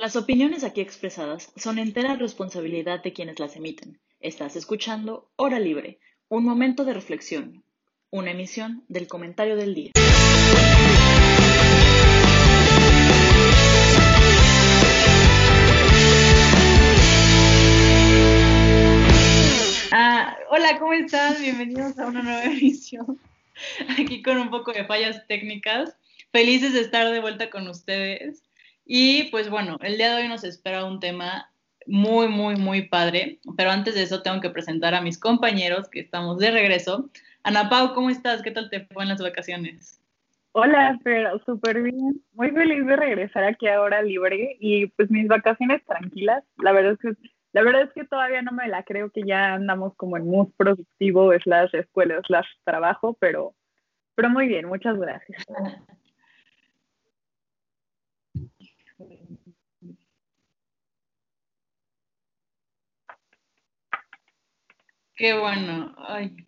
Las opiniones aquí expresadas son entera responsabilidad de quienes las emiten. Estás escuchando Hora Libre, un momento de reflexión, una emisión del comentario del día. Ah, hola, ¿cómo están? Bienvenidos a una nueva emisión. Aquí con un poco de fallas técnicas. Felices de estar de vuelta con ustedes. Y pues bueno, el día de hoy nos espera un tema muy, muy, muy padre. Pero antes de eso tengo que presentar a mis compañeros que estamos de regreso. Ana Pau, ¿cómo estás? ¿Qué tal te fue en las vacaciones? Hola, pero súper bien. Muy feliz de regresar aquí ahora libre y pues mis vacaciones tranquilas. La verdad es que la verdad es que todavía no me la creo que ya andamos como en mood productivo, slash escuela, slash trabajo, pero, pero muy bien, muchas gracias. Qué bueno. Ay.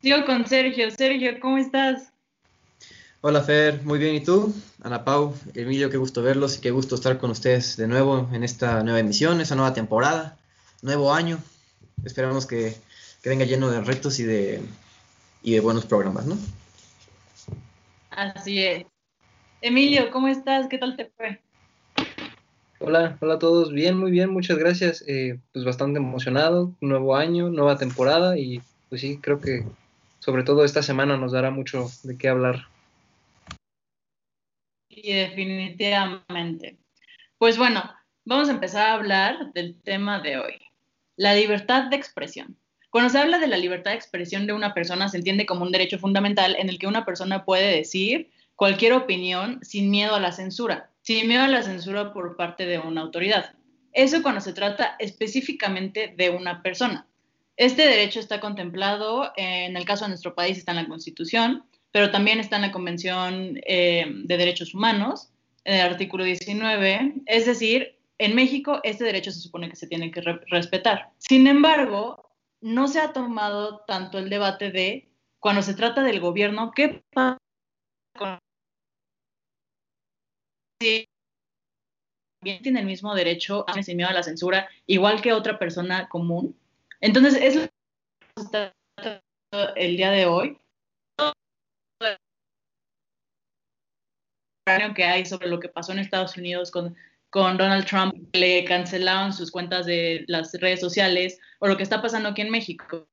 Sigo con Sergio. Sergio, ¿cómo estás? Hola Fer, muy bien. ¿Y tú? Ana Pau, Emilio, qué gusto verlos y qué gusto estar con ustedes de nuevo en esta nueva emisión, esta nueva temporada, nuevo año. Esperamos que, que venga lleno de retos y de, y de buenos programas, ¿no? Así es. Emilio, ¿cómo estás? ¿Qué tal te fue? Hola, hola a todos. Bien, muy bien, muchas gracias. Eh, pues bastante emocionado, nuevo año, nueva temporada y pues sí, creo que sobre todo esta semana nos dará mucho de qué hablar. Y definitivamente. Pues bueno, vamos a empezar a hablar del tema de hoy, la libertad de expresión. Cuando se habla de la libertad de expresión de una persona, se entiende como un derecho fundamental en el que una persona puede decir cualquier opinión sin miedo a la censura sin miedo a la censura por parte de una autoridad. Eso cuando se trata específicamente de una persona. Este derecho está contemplado, en el caso de nuestro país está en la Constitución, pero también está en la Convención eh, de Derechos Humanos, en el artículo 19. Es decir, en México este derecho se supone que se tiene que respetar. Sin embargo, no se ha tomado tanto el debate de cuando se trata del gobierno, ¿qué pasa con también tiene el mismo derecho a sin miedo a la censura, igual que otra persona común. Entonces, es lo que está el día de hoy. que hay sobre lo que pasó en Estados Unidos con, con Donald Trump, le cancelaron sus cuentas de las redes sociales, o lo que está pasando aquí en México,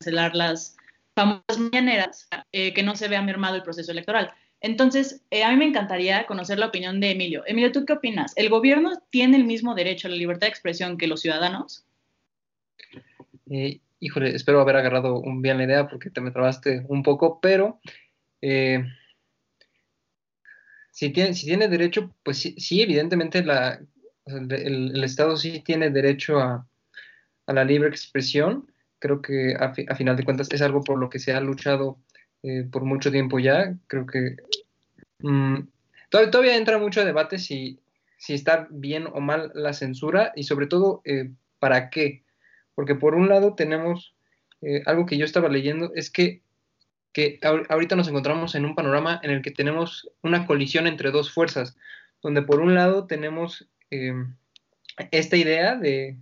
cancelar las, famosas mañaneras, eh, que no se vea mermado el proceso electoral. Entonces, eh, a mí me encantaría conocer la opinión de Emilio. Emilio, ¿tú qué opinas? ¿El gobierno tiene el mismo derecho a la libertad de expresión que los ciudadanos? Eh, híjole, espero haber agarrado un bien la idea porque te me trabaste un poco, pero si, tiene, si tiene derecho, pues sí, evidentemente la, el, Estado sí tiene derecho a la libre expresión creo que a, final de cuentas es algo por lo que se ha luchado eh, por mucho tiempo ya. Creo que mm, todavía, entra mucho debate si, si está bien o mal la censura y sobre todo eh, para qué. Porque por un lado tenemos eh, algo que yo estaba leyendo, es que, que ahorita nos encontramos en un panorama en el que tenemos una colisión entre dos fuerzas, donde por un lado tenemos esta idea de,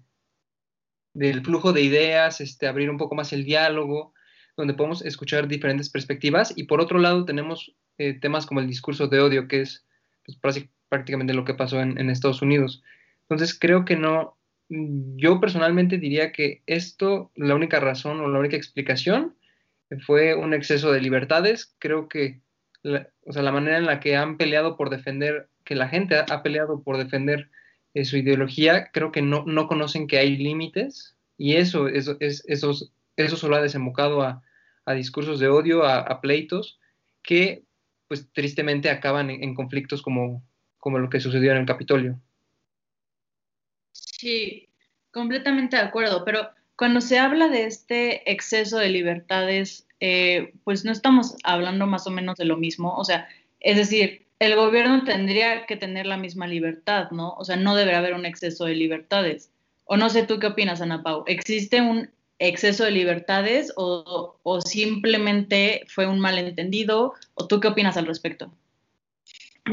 del flujo de ideas, este, abrir un poco más el diálogo, donde podemos escuchar diferentes perspectivas. Y por otro lado tenemos eh, temas como el discurso de odio, que es pues, prácticamente lo que pasó en, Estados Unidos. Entonces creo que no, yo personalmente diría que esto, la única razón o la única explicación fue un exceso de libertades. Creo que la, o sea, la manera en la que han peleado por defender, que la gente ha peleado por defender su ideología, creo que no, no conocen que hay límites y eso, eso, es, eso, solo ha desembocado a, a discursos de odio, a, pleitos que pues tristemente acaban en, conflictos como, como lo que sucedió en el Capitolio. Sí, completamente de acuerdo, pero cuando se habla de este exceso de libertades, eh, pues no estamos hablando más o menos de lo mismo, o sea, es decir, el gobierno tendría que tener la misma libertad, ¿no? O sea, no debería haber un exceso de libertades. O no sé tú qué opinas, Ana Pau. ¿Existe un exceso de libertades o, o, simplemente fue un malentendido? ¿O tú qué opinas al respecto?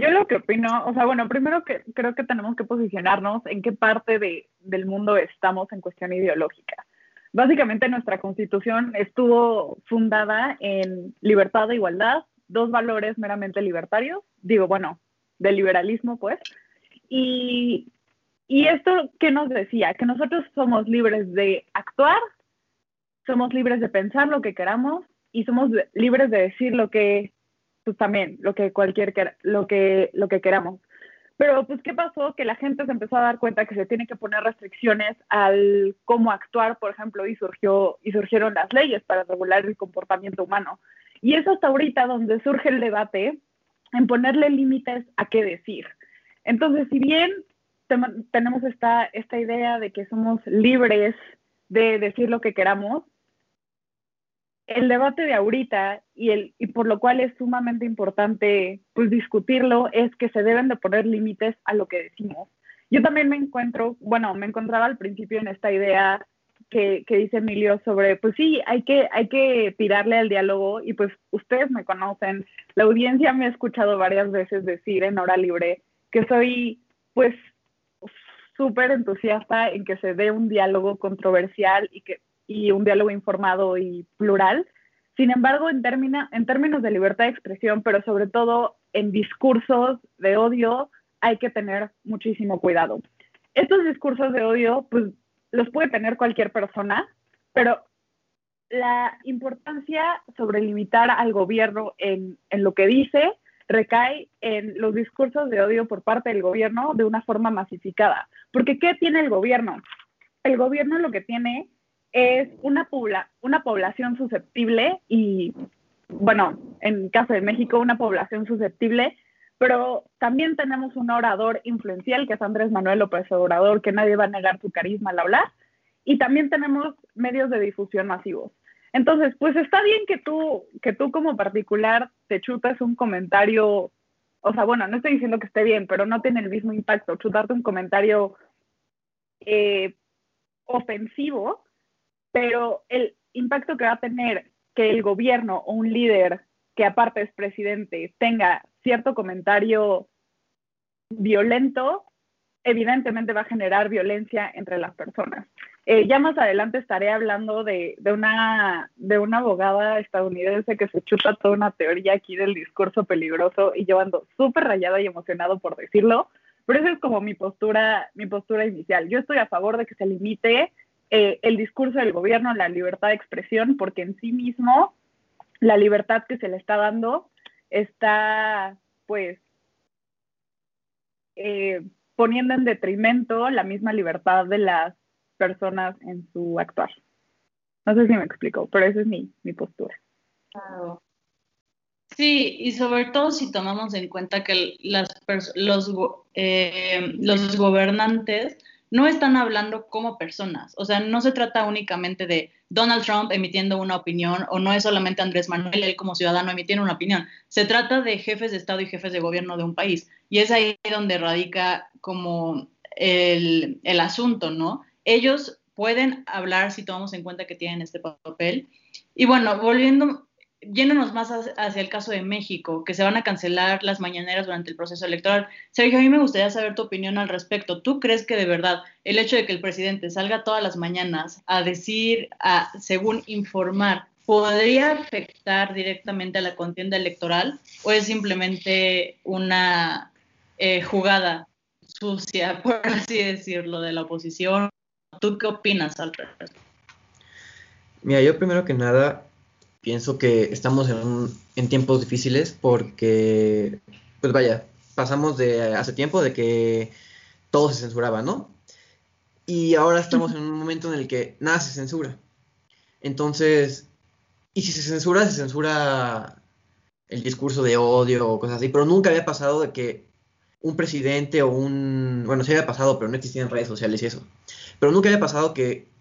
Yo lo que opino, o sea, bueno, primero que creo que tenemos que posicionarnos en qué parte de, del mundo estamos en cuestión ideológica. Básicamente nuestra constitución estuvo fundada en libertad e igualdad, dos valores meramente libertarios, digo, bueno, del liberalismo, pues. Y, y esto, ¿qué nos decía? Que nosotros somos libres de actuar, somos libres de pensar lo que queramos y somos libres de decir lo que, pues también, lo que cualquier, lo que, lo que queramos. Pero, pues, ¿qué pasó? Que la gente se empezó a dar cuenta que se tiene que poner restricciones al cómo actuar, por ejemplo, y, surgió, y surgieron las leyes para regular el comportamiento humano. Y es hasta ahorita donde surge el debate en ponerle límites a qué decir. Entonces, si bien tenemos esta, esta idea de que somos libres de decir lo que queramos, el debate de ahorita y, el, y por lo cual es sumamente importante pues, discutirlo es que se deben de poner límites a lo que decimos. Yo también me encuentro, bueno, me encontraba al principio en esta idea que, que, dice Emilio sobre, pues sí, hay que, hay que tirarle al diálogo y pues ustedes me conocen, la audiencia me ha escuchado varias veces decir en hora libre que soy pues súper entusiasta en que se dé un diálogo controversial y, que, y un diálogo informado y plural. Sin embargo, en, en términos de libertad de expresión, pero sobre todo en discursos de odio, hay que tener muchísimo cuidado. Estos discursos de odio, pues los puede tener cualquier persona, pero la importancia sobre limitar al gobierno en, en, lo que dice recae en los discursos de odio por parte del gobierno de una forma masificada. Porque ¿qué tiene el gobierno? El gobierno lo que tiene es una, una población susceptible y, bueno, en caso de México, una población susceptible pero también tenemos un orador influencial que es Andrés Manuel López Obrador, que nadie va a negar su carisma al hablar, y también tenemos medios de difusión masivos. Entonces, pues está bien que tú, que tú como particular te chutes un comentario, o sea, bueno, no estoy diciendo que esté bien, pero no tiene el mismo impacto, chutarte un comentario eh, ofensivo, pero el impacto que va a tener que el gobierno o un líder que aparte es presidente tenga cierto comentario violento, evidentemente va a generar violencia entre las personas. Eh, ya más adelante estaré hablando de, una, de una abogada estadounidense que se chuta toda una teoría aquí del discurso peligroso y yo ando súper rayada y emocionado por decirlo, pero esa es como mi postura, mi postura inicial. Yo estoy a favor de que se limite eh, el discurso del gobierno, la libertad de expresión, porque en sí mismo la libertad que se le está dando está pues eh, poniendo en detrimento la misma libertad de las personas en su actuar. No sé si me explico, pero esa es mi, mi postura. Sí, y sobre todo si tomamos en cuenta que las los, eh, los gobernantes no están hablando como personas. O sea, no se trata únicamente de Donald Trump emitiendo una opinión o no es solamente Andrés Manuel, él como ciudadano emitiendo una opinión. Se trata de jefes de Estado y jefes de gobierno de un país. Y es ahí donde radica como el, el asunto, ¿no? Ellos pueden hablar si tomamos en cuenta que tienen este papel. Y bueno, volviendo yéndonos más hacia el caso de México, que se van a cancelar las mañaneras durante el proceso electoral. Sergio, a mí me gustaría saber tu opinión al respecto. ¿Tú crees que de verdad el hecho de que el presidente salga todas las mañanas a decir, a, según informar, podría afectar directamente a la contienda electoral o es simplemente una eh, jugada sucia, por así decirlo, de la oposición? ¿Tú qué opinas al respecto? Mira, yo primero que nada pienso que estamos en, tiempos difíciles porque, pues vaya, pasamos de hace tiempo de que todo se censuraba, ¿no? Y ahora estamos en un momento en el que nada se censura. Entonces, y si se censura, se censura el discurso de odio o cosas así, pero nunca había pasado de que un presidente o un, bueno, sí había pasado, pero no existían redes sociales y eso, pero nunca había pasado que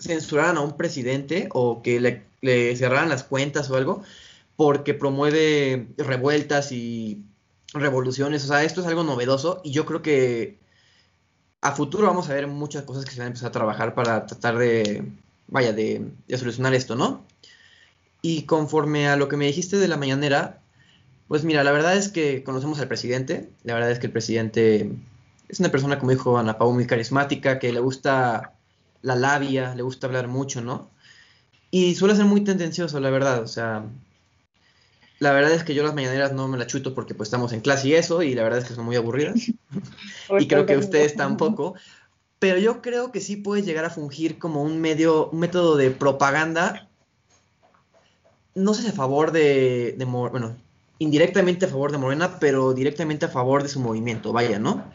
censuraran a un presidente o que le cerraran las cuentas o algo, porque promueve revueltas y revoluciones. O sea, esto es algo novedoso y yo creo que a futuro vamos a ver muchas cosas que se van a empezar a trabajar para tratar de, vaya, de, de solucionar esto, ¿no? Y conforme a lo que me dijiste de la mañanera, pues mira, la verdad es que conocemos al presidente, la verdad es que el presidente es una persona, como dijo Ana Pau, muy carismática, que le gusta la labia, le gusta hablar mucho, ¿no? Y suele ser muy tendencioso, la verdad, o sea, la verdad es que yo las mañaneras no me las chuto porque pues estamos en clase y eso, y la verdad es que son muy aburridas. y creo que ustedes tampoco. Pero yo creo que sí puede llegar a fungir como un medio, un método de propaganda. No sé si a favor de, de bueno, indirectamente a favor de Morena, pero directamente a favor de su movimiento, vaya, ¿no?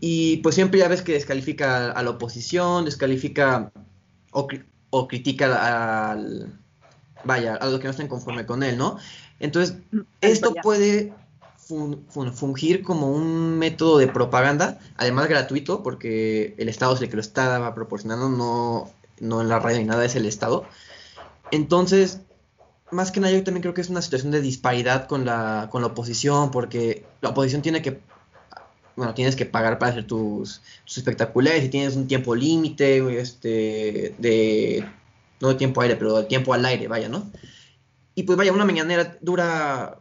Y pues siempre ya ves que descalifica a la oposición, descalifica o, o critica al, vaya, a los que no estén conforme con él, ¿no? Entonces, mm, esto puede fungir como un método de propaganda, además gratuito, porque el Estado es el que lo estaba proporcionando, no, no en la radio ni nada, es el Estado. Entonces, más que nada yo también creo que es una situación de disparidad con la, con la oposición, porque la oposición tiene que, bueno, tienes que pagar para hacer tus, tus espectaculares y tienes un tiempo límite, este, de, no de tiempo aire, pero de tiempo al aire, vaya, ¿no? Y pues vaya, una mañanera dura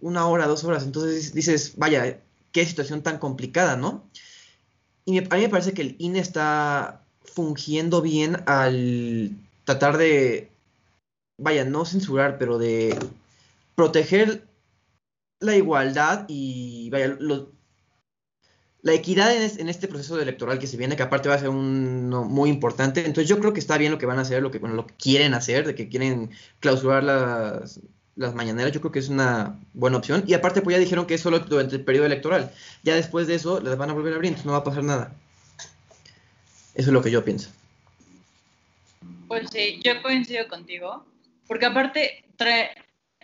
una hora, dos horas, entonces dices, vaya, qué situación tan complicada, ¿no? Y a mí me parece que el INE está fungiendo bien al tratar de, vaya, no censurar, pero de proteger la igualdad y, vaya, la equidad en, este proceso electoral que se viene, que aparte va a ser muy importante. Entonces yo creo que está bien lo que van a hacer, lo que, quieren hacer, de que quieren clausurar las, las mañaneras, yo creo que es una buena opción. Y aparte, pues ya dijeron que es solo durante el periodo electoral. Ya después de eso, las van a volver a abrir, entonces no va a pasar nada. Eso es lo que yo pienso. Pues sí, yo coincido contigo, porque aparte trae,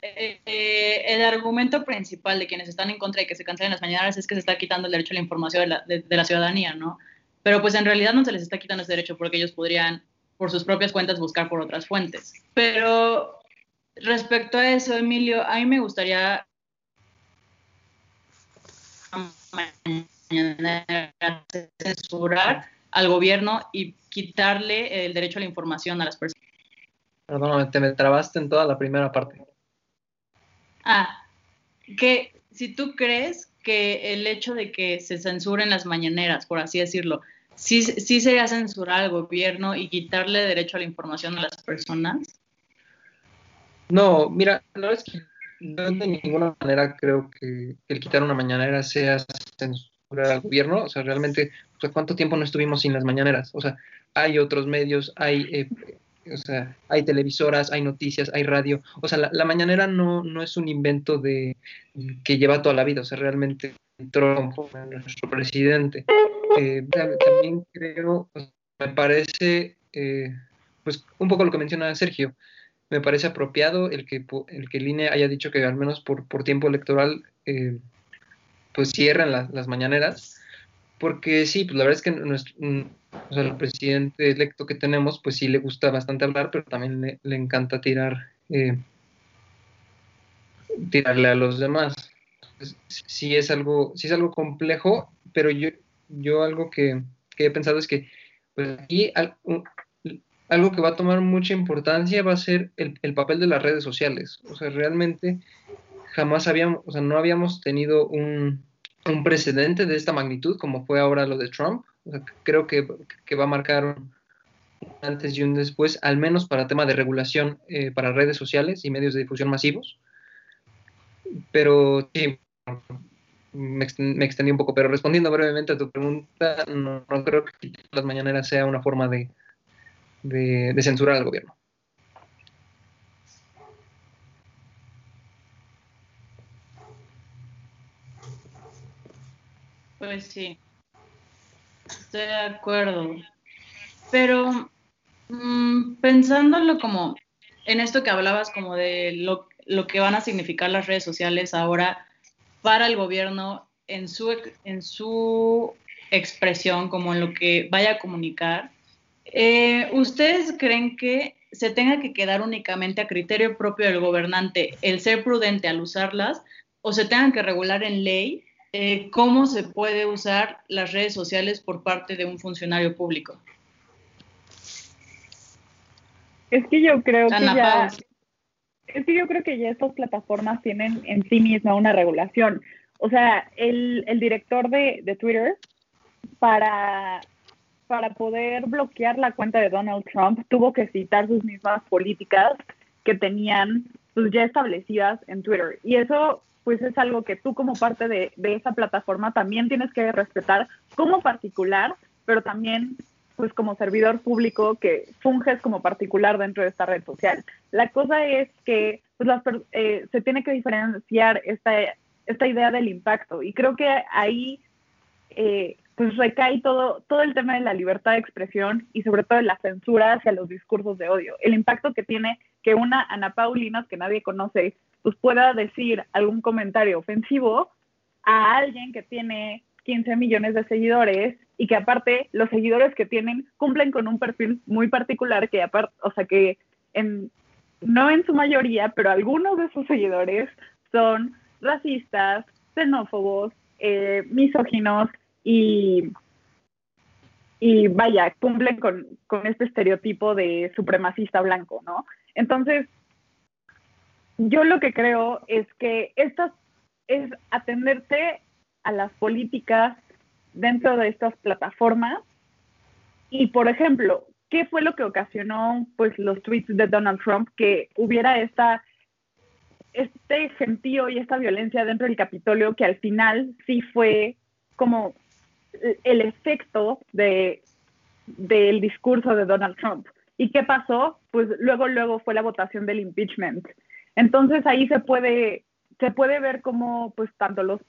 eh, eh, el argumento principal de quienes están en contra de que se cancelen las mañaneras es que se está quitando el derecho a la información de la, de la ciudadanía, ¿no? Pero pues en realidad no se les está quitando ese derecho porque ellos podrían por sus propias cuentas buscar por otras fuentes. Pero Respecto a eso, Emilio, a mí me gustaría censurar al gobierno y quitarle el derecho a la información a las personas. Perdóname, te me trabaste en toda la primera parte. Ah, que si tú crees que el hecho de que se censuren las mañaneras, por así decirlo, sí, sí sería censurar al gobierno y quitarle derecho a la información a las personas. No, mira, verdad es que de ninguna manera creo que el quitar una mañanera sea censurar al gobierno. O sea, realmente, ¿cuánto tiempo no estuvimos sin las mañaneras? O sea, hay otros medios, hay, eh, o sea, hay televisoras, hay noticias, hay radio. O sea, la, mañanera no, no es un invento de que lleva toda la vida. O sea, realmente entró nuestro presidente. Eh, también creo, me parece, eh, pues un poco lo que menciona Sergio me parece apropiado el que el, que INE haya dicho que al menos por, por tiempo electoral eh, pues cierran las mañaneras, porque sí, pues la verdad es que nuestro, mm, el presidente electo que tenemos, pues sí le gusta bastante hablar, pero también le, encanta tirar, eh, tirarle a los demás. sí es algo, sí es algo complejo, pero yo, yo algo que, que he pensado es que pues aquí algo que va a tomar mucha importancia va a ser el, papel de las redes sociales. O sea, realmente jamás habíamos, o sea, no habíamos tenido un, precedente de esta magnitud como fue ahora lo de Trump. creo que, va a marcar un antes y un después, al menos para tema de regulación eh, para redes sociales y medios de difusión masivos. Pero sí, me, extendí un poco, pero respondiendo brevemente a tu pregunta, no creo que las mañaneras sea una forma de, de, censurar al gobierno. Pues sí, estoy de acuerdo. Pero mm, pensándolo como en esto que hablabas como de lo, lo, que van a significar las redes sociales ahora para el gobierno en su, en su expresión, como en lo que vaya a comunicar, eh, ¿Ustedes creen que se tenga que quedar únicamente a criterio propio del gobernante el ser prudente al usarlas o se tengan que regular en ley eh, cómo se puede usar las redes sociales por parte de un funcionario público? Es que yo creo que ya, es que yo creo que ya estas plataformas tienen en sí misma una regulación. O sea, el, el director de, de Twitter, para, para poder bloquear la cuenta de Donald Trump, tuvo que citar sus mismas políticas que tenían pues, ya establecidas en Twitter. Y eso pues es algo que tú como parte de, de esa plataforma también tienes que respetar como particular, pero también pues como servidor público que funges como particular dentro de esta red social. La cosa es que pues, las eh, se tiene que diferenciar esta, esta idea del impacto y creo que ahí eh, pues recae todo, todo el tema de la libertad de expresión y sobre todo de la censura hacia los discursos de odio. El impacto que tiene que una Ana Paulinas que nadie conoce pues pueda decir algún comentario ofensivo a alguien que tiene 15 millones de seguidores y que aparte los seguidores que tienen cumplen con un perfil muy particular que aparte, o sea que en, no en su mayoría, pero algunos de sus seguidores son racistas, xenófobos, eh, misóginos y, y vaya, cumplen con, con este estereotipo de supremacista blanco, ¿no? Entonces, yo lo que creo es que estas es atenderte a las políticas dentro de estas plataformas y por ejemplo, ¿qué fue lo que ocasionó pues los tweets de Donald Trump que hubiera esta este gentío y esta violencia dentro del Capitolio que al final sí fue como el efecto de del discurso de Donald Trump. ¿Y qué pasó? Pues luego luego fue la votación del impeachment. Entonces ahí se puede se puede ver como pues tanto los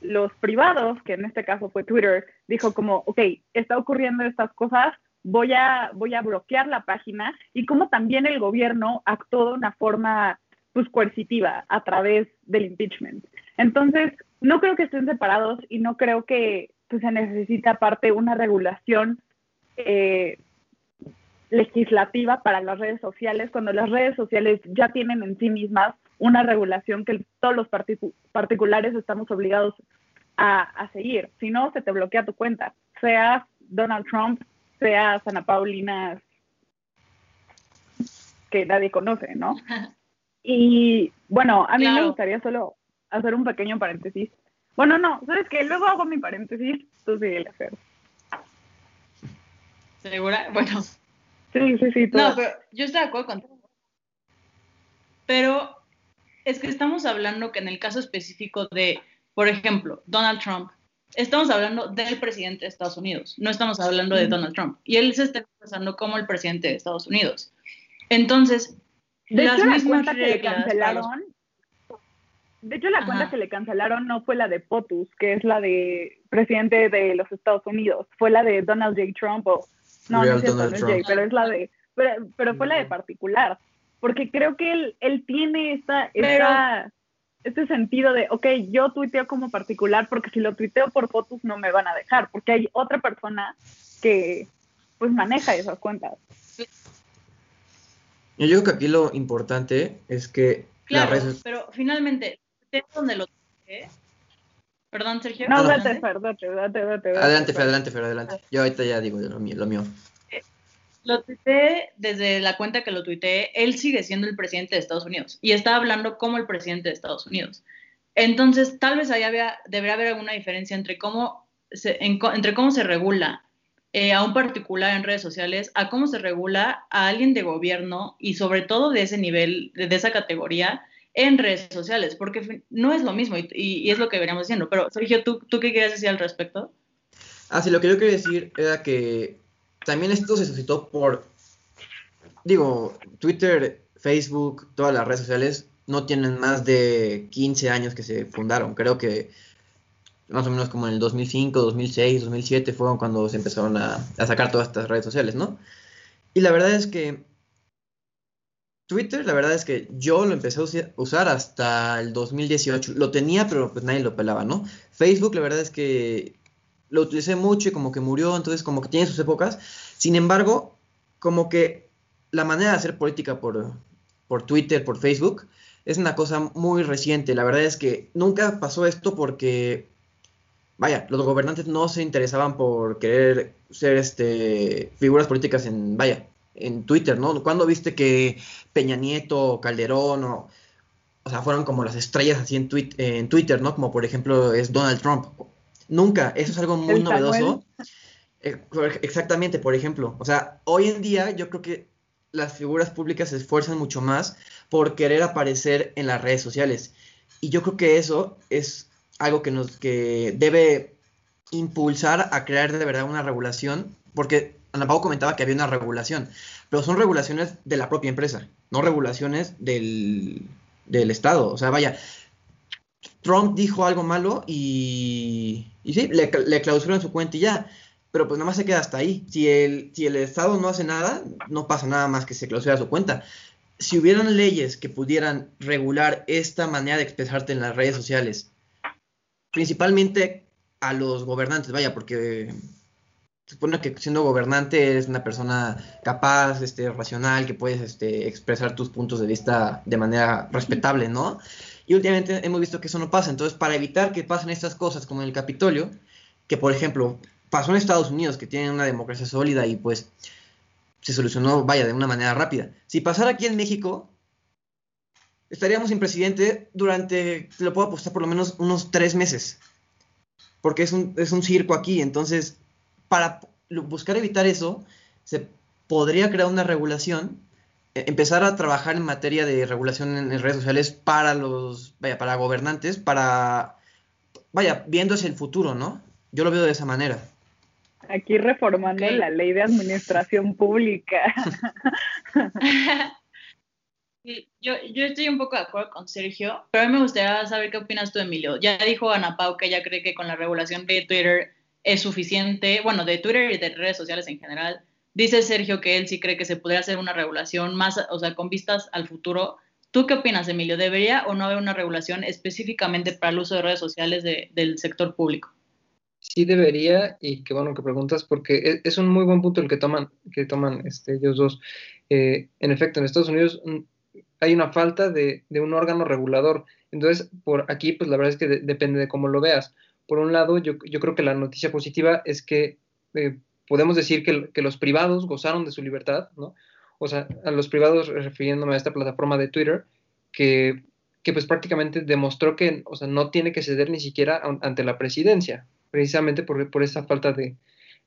los privados, que en este caso fue Twitter, dijo como, ok, está ocurriendo estas cosas, voy a, voy a bloquear la página y como también el gobierno actuó de una forma pues coercitiva a través del impeachment. Entonces, no creo que estén separados y no creo que pues, se necesita aparte una regulación eh, legislativa para las redes sociales, cuando las redes sociales ya tienen en sí mismas una regulación que todos los particu particulares estamos obligados a, a, seguir. Si no, se te bloquea tu cuenta. Seas Donald Trump, seas Ana Paulina, que nadie conoce, ¿no? Y bueno, a mí Claro. me gustaría solo hacer un pequeño paréntesis. Bueno, no, ¿sabes qué? Luego hago mi paréntesis, tú sigue hacer. ¿Segura? Bueno, Sí, sí, sí. no, pero yo estoy de acuerdo contigo. Pero es que estamos hablando que en el caso específico de, por ejemplo, Donald Trump, estamos hablando del presidente de Estados Unidos, no estamos hablando de. Donald Trump. Y él se está expresando como el presidente de Estados Unidos. Entonces, De las hecho, la mismas cuenta que le los- cancelaron. De hecho, la cuenta que le cancelaron no fue la de POTUS, que es la de presidente de los Estados Unidos. Fue la de Donald J. Trump. O, no, no cierto, no es pero es la de. Pero, pero fue la de particular. Porque creo que él, él tiene esta, este sentido de, ok, yo tuiteo como particular, porque si lo tuiteo por POTUS no me van a dejar, porque hay otra persona que pues maneja esas cuentas. Yo digo que aquí lo importante es que Claro, redes pero finalmente, ¿de dónde lo tuiteé? Perdón, Sergio. No, date, Fer, date, date, date. date, Adelante, Fer, adelante, Fer, adelante. Yo ahorita ya digo lo mío. Lo mío. Lo tuiteé desde la cuenta que lo tuiteé, él sigue siendo el presidente de Estados Unidos y está hablando como el presidente de Estados Unidos. Entonces, tal vez ahí había, debería haber alguna diferencia entre cómo se, en entre cómo se regula eh, a un particular en redes sociales, a cómo se regula a alguien de gobierno y sobre todo de ese nivel, de, de esa categoría en redes sociales, porque no es lo mismo y- y es lo que veníamos diciendo. Pero, Sergio, ¿tú, ¿tú qué querías decir al respecto? Ah, sí, lo que yo quería decir era que también esto se suscitó por, digo, Twitter, Facebook, todas las redes sociales no tienen más de 15 años que se fundaron. Creo que más o menos como en el 2005, 2006, 2007 fueron cuando se empezaron a, a sacar todas estas redes sociales, ¿no? Y la verdad es que Twitter, la verdad es que yo lo empecé a usar hasta el 2018. Lo tenía, pero pues nadie lo pelaba, ¿no? Facebook, la verdad es que lo utilicé mucho y como que murió, entonces como que tiene sus épocas. Sin embargo, como que la manera de hacer política por, por Twitter, por Facebook, es una cosa muy reciente. La verdad es que nunca pasó esto porque, vaya, los gobernantes no se interesaban por querer ser este, figuras políticas en, vaya, en Twitter, ¿no? ¿Cuándo viste que Peña Nieto, Calderón, o, o sea, fueron como las estrellas así en, en Twitter, ¿no? Como por ejemplo es Donald Trump. Nunca, eso es algo muy novedoso. Eh, exactamente, por ejemplo. O sea, hoy en día yo creo que las figuras públicas se esfuerzan mucho más por querer aparecer en las redes sociales. Y yo creo que eso es algo que nos que debe impulsar a crear de verdad una regulación, porque Ana comentaba que había una regulación, pero son regulaciones de la propia empresa, no regulaciones del, del Estado. O sea, vaya, Trump dijo algo malo y, sí, le, le clausuran su cuenta y ya pero pues nada más se queda hasta ahí. Si el, si el Estado no hace nada, no pasa nada más que se clausura su cuenta. Si hubieran leyes que pudieran regular esta manera de expresarte en las redes sociales, principalmente a los gobernantes, vaya, porque supone que siendo gobernante eres una persona capaz, este, racional, que puedes este, expresar tus puntos de vista de manera respetable, ¿no? Y últimamente hemos visto que eso no pasa. Entonces, para evitar que pasen estas cosas como en el Capitolio, que por ejemplo pasó en Estados Unidos, que tienen una democracia sólida y pues se solucionó, vaya, de una manera rápida. Si pasara aquí en México, estaríamos sin presidente durante, te lo puedo apostar, por lo menos unos tres meses. Porque es un, es un circo aquí. Entonces, para buscar evitar eso, se podría crear una regulación, e, empezar a trabajar en materia de regulación en, redes sociales para los, vaya, para gobernantes, para, vaya, viendo hacia el futuro, ¿no? Yo lo veo de esa manera. Aquí reformando la ley de administración pública. yo, yo estoy un poco de acuerdo con Sergio, pero a mí me gustaría saber qué opinas tú, Emilio. Ya dijo Ana Pau que ella cree que con la regulación de Twitter es suficiente, bueno, de Twitter y de redes sociales en general. Dice Sergio que él sí cree que se podría hacer una regulación más, o sea, con vistas al futuro. ¿Tú qué opinas, Emilio? ¿Debería o no haber una regulación específicamente para el uso de redes sociales del sector público? sí debería, y qué bueno que preguntas, porque e, es, un muy buen punto el que toman, que toman este, ellos dos. Eh, en efecto, en Estados Unidos mm, hay una falta de, un órgano regulador. Entonces, por aquí, pues la verdad es que depende de cómo lo veas. Por un lado, yo, creo que la noticia positiva es que eh, podemos decir que, los privados gozaron de su libertad, ¿no? O sea, a los privados, refiriéndome a esta plataforma de Twitter, que, que pues prácticamente demostró que, o sea, no tiene que ceder ni siquiera ante la presidencia precisamente por, por esa falta de,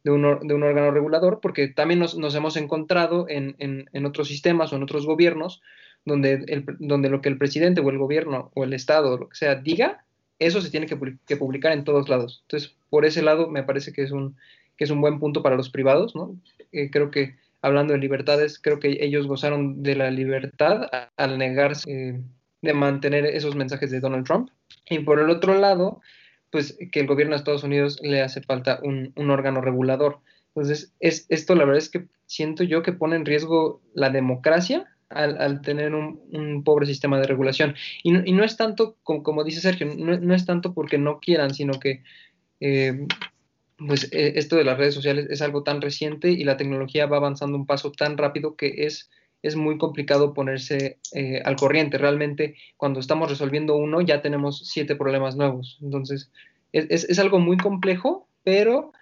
de, un, de, un, órgano regulador, porque también nos, hemos encontrado en, en, en, otros sistemas o en otros gobiernos donde, el, donde lo que el presidente o el gobierno o el Estado o lo que sea diga, eso se tiene que, que, publicar en todos lados. Entonces, por ese lado, me parece que es un, que es un buen punto para los privados, ¿no? Eh, creo que, hablando de libertades, creo que ellos gozaron de la libertad al negarse eh, de mantener esos mensajes de Donald Trump. Y por el otro lado, pues que el gobierno de Estados Unidos le hace falta un, órgano regulador. Entonces, es, esto la verdad es que siento yo que pone en riesgo la democracia al, tener un, pobre sistema de regulación. Y no, es tanto, como, dice Sergio, no, es tanto porque no quieran, sino que eh, pues eh, esto de las redes sociales es algo tan reciente y la tecnología va avanzando un paso tan rápido que es es muy complicado ponerse eh, al corriente. Realmente, cuando estamos resolviendo uno, ya tenemos siete problemas nuevos. Entonces, es, algo muy complejo, pero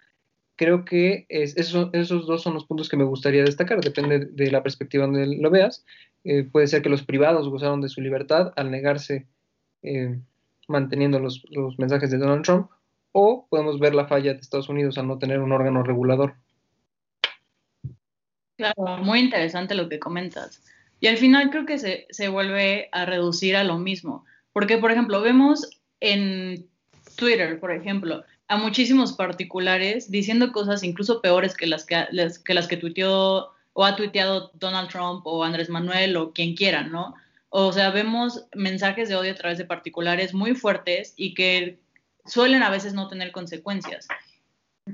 creo que esos, dos son los puntos que me gustaría destacar. Depende de la perspectiva donde lo veas. Eh, puede ser que los privados gozaron de su libertad al negarse eh, manteniendo los, los mensajes de Donald Trump, o podemos ver la falla de Estados Unidos al no tener un órgano regulador. Claro, muy interesante lo que comentas. Y al final creo que se, se vuelve a reducir a lo mismo. Porque, por ejemplo, vemos en Twitter, por ejemplo, a muchísimos particulares diciendo cosas incluso peores que las que, las, que las que tuiteó o ha tuiteado Donald Trump o Andrés Manuel o quien quiera, ¿no? O sea, vemos mensajes de odio a través de particulares muy fuertes y que suelen a veces no tener consecuencias.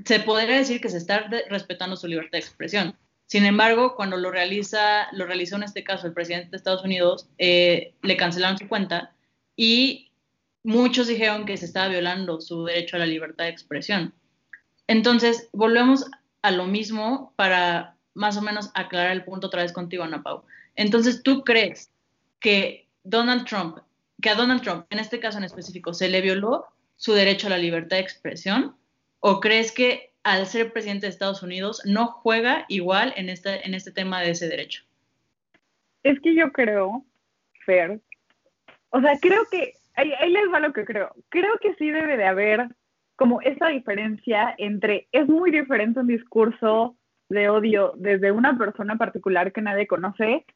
Se podría decir que se está respetando su libertad de expresión, sin embargo, cuando lo realiza, lo realizó en este caso el presidente de Estados Unidos, eh, le cancelaron su cuenta y muchos dijeron que se estaba violando su derecho a la libertad de expresión. Entonces, volvemos a lo mismo para más o menos aclarar el punto otra vez contigo, Ana Pau. Entonces, ¿tú crees que Donald Trump, que a Donald Trump, en este caso en específico, se le violó su derecho a la libertad de expresión? ¿O crees que al ser presidente de Estados Unidos, no juega igual en este, en este tema de ese derecho? Es que yo creo, Fer, o sea, creo que, ahí, les va lo que creo. Creo que sí debe de haber como esa diferencia entre, es muy diferente un discurso de odio desde una persona particular que nadie conoce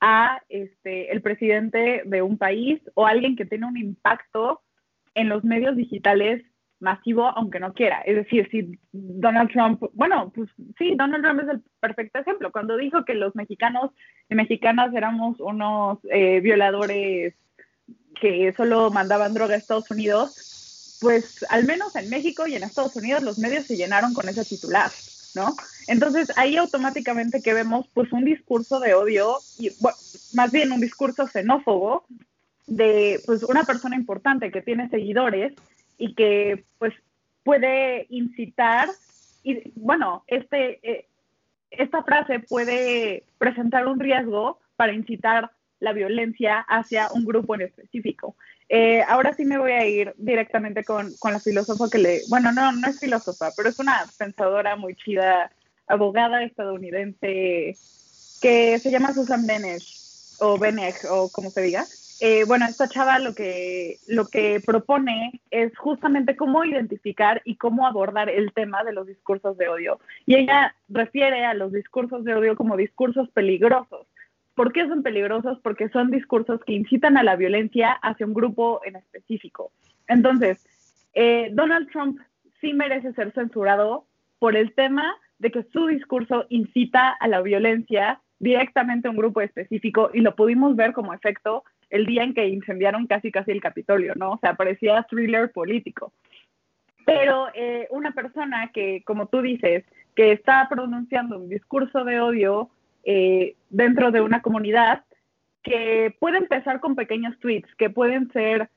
a este, el presidente de un país o alguien que tiene un impacto en los medios digitales masivo, aunque no quiera. Es decir, si Donald Trump, bueno, pues sí, Donald Trump es el perfecto ejemplo. Cuando dijo que los mexicanos y mexicanas éramos unos eh, violadores que solo mandaban droga a Estados Unidos, pues al menos en México y en Estados Unidos los medios se llenaron con ese titular, ¿no? Entonces ahí automáticamente que vemos pues un discurso de odio y bueno, más bien un discurso xenófobo de pues una persona importante que tiene seguidores y que pues puede incitar y bueno, este eh, esta frase puede presentar un riesgo para incitar la violencia hacia un grupo en específico. Eh, ahora sí me voy a ir directamente con, con, la filósofa que le, bueno, no, no es filósofa, pero es una pensadora muy chida, abogada estadounidense que se llama Susan Benesch, o Benesch, o como se diga. Eh, bueno, esta chava lo que, lo que propone es justamente cómo identificar y cómo abordar el tema de los discursos de odio. Y ella refiere a los discursos de odio como discursos peligrosos. ¿Por qué son peligrosos? Porque son discursos que incitan a la violencia hacia un grupo en específico. Entonces, eh, Donald Trump sí merece ser censurado por el tema de que su discurso incita a la violencia directamente a un grupo específico y lo pudimos ver como efecto el día en que incendiaron casi casi el Capitolio, ¿no? O sea, parecía thriller político. Pero eh, una persona que, como tú dices, que está pronunciando un discurso de odio eh, dentro de una comunidad, que puede empezar con pequeños tweets, que pueden ser,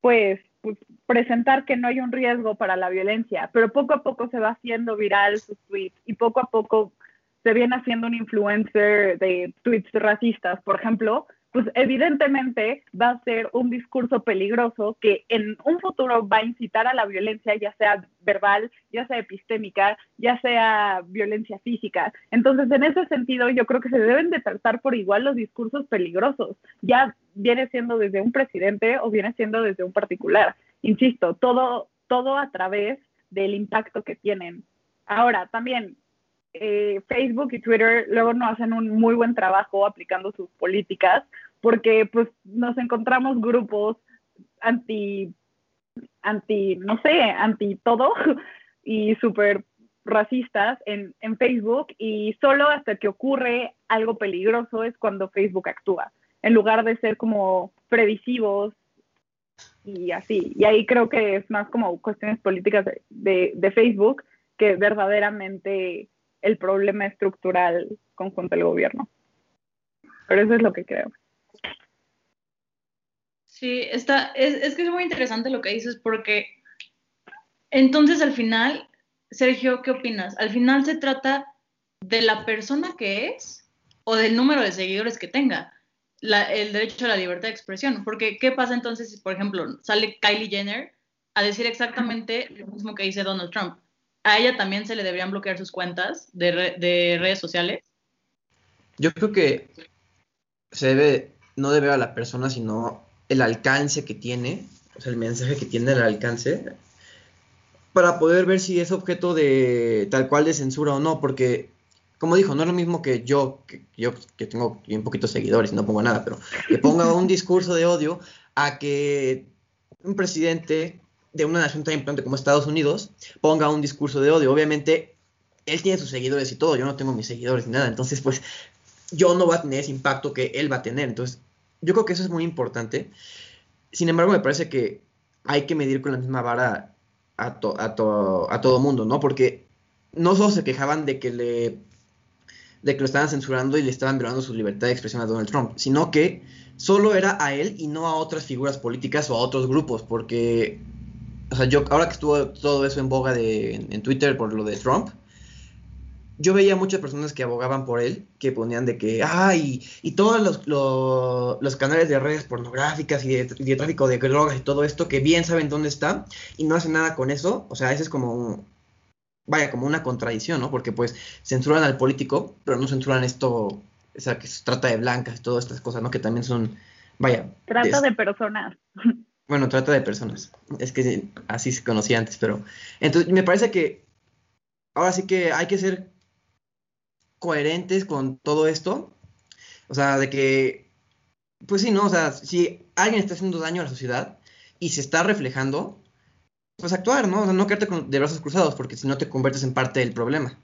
pues, pues, presentar que no hay un riesgo para la violencia, pero poco a poco se va haciendo viral sus tweets y poco a poco se viene haciendo un influencer de tweets racistas, por ejemplo, pues evidentemente va a ser un discurso peligroso que en un futuro va a incitar a la violencia, ya sea verbal, ya sea epistémica, ya sea violencia física. Entonces, en ese sentido, yo creo que se deben de tratar por igual los discursos peligrosos, ya viene siendo desde un presidente o viene siendo desde un particular. Insisto, todo, todo a través del impacto que tienen. Ahora, también eh, Facebook y Twitter luego no hacen un muy buen trabajo aplicando sus políticas porque pues nos encontramos grupos anti, anti, no sé, anti todo y súper racistas en, en Facebook y solo hasta que ocurre algo peligroso es cuando Facebook actúa, en lugar de ser como previsivos y así. Y ahí creo que es más como cuestiones políticas de, de, de Facebook que verdaderamente el problema estructural conjunto al gobierno. Pero eso es lo que creo. Sí, está, es, es, que es muy interesante lo que dices porque entonces al final, Sergio, ¿qué opinas? Al final se trata de la persona que es o del número de seguidores que tenga. La, el derecho a la libertad de expresión. Porque, ¿qué pasa entonces si, por ejemplo, sale Kylie Jenner a decir exactamente lo mismo que dice Donald Trump? a ella también se le deberían bloquear sus cuentas de, re de redes sociales. Yo creo que se debe, no debe a la persona, sino el alcance que tiene, o sea, el mensaje que tiene el alcance, para poder ver si es objeto de tal cual de censura o no, porque, como dijo, no es lo mismo que yo, que yo que tengo un poquito seguidores y no pongo nada, pero que ponga un discurso de odio a que un presidente de una nación tan importante como Estados Unidos ponga un discurso de odio. Obviamente, él tiene sus seguidores y todo, yo no tengo mis seguidores ni nada, entonces pues yo no voy a tener ese impacto que él va a tener. Entonces, yo creo que eso es muy importante. Sin embargo, me parece que hay que medir con la misma vara a, to a, to a todo mundo, ¿no? Porque no solo se quejaban de que le de que lo estaban censurando y le estaban violando su libertad de expresión a Donald Trump, sino que solo era a él y no a otras figuras políticas o a otros grupos, porque o sea, yo ahora que estuvo todo eso en boga de, en, en Twitter por lo de Trump, yo veía muchas personas que abogaban por él, que ponían de que, ay, y, y todos los, los, los, canales de redes pornográficas y de, y de, tráfico de drogas y todo esto, que bien saben dónde está y no hacen nada con eso, o sea, ese es como un, vaya, como una contradicción, ¿no? Porque pues censuran al político, pero no censuran esto, o sea, que se trata de blancas y todas estas cosas, ¿no? Que también son, vaya. Trata de personas. Bueno, trata de personas. Es que así se conocía antes, pero... Entonces, me parece que ahora sí que hay que ser coherentes con todo esto. O sea, de que, pues sí, ¿no? O sea, si alguien está haciendo daño a la sociedad y se está reflejando, pues actuar, ¿no? O sea, no quedarte con, de brazos cruzados, porque si no te conviertes en parte del problema.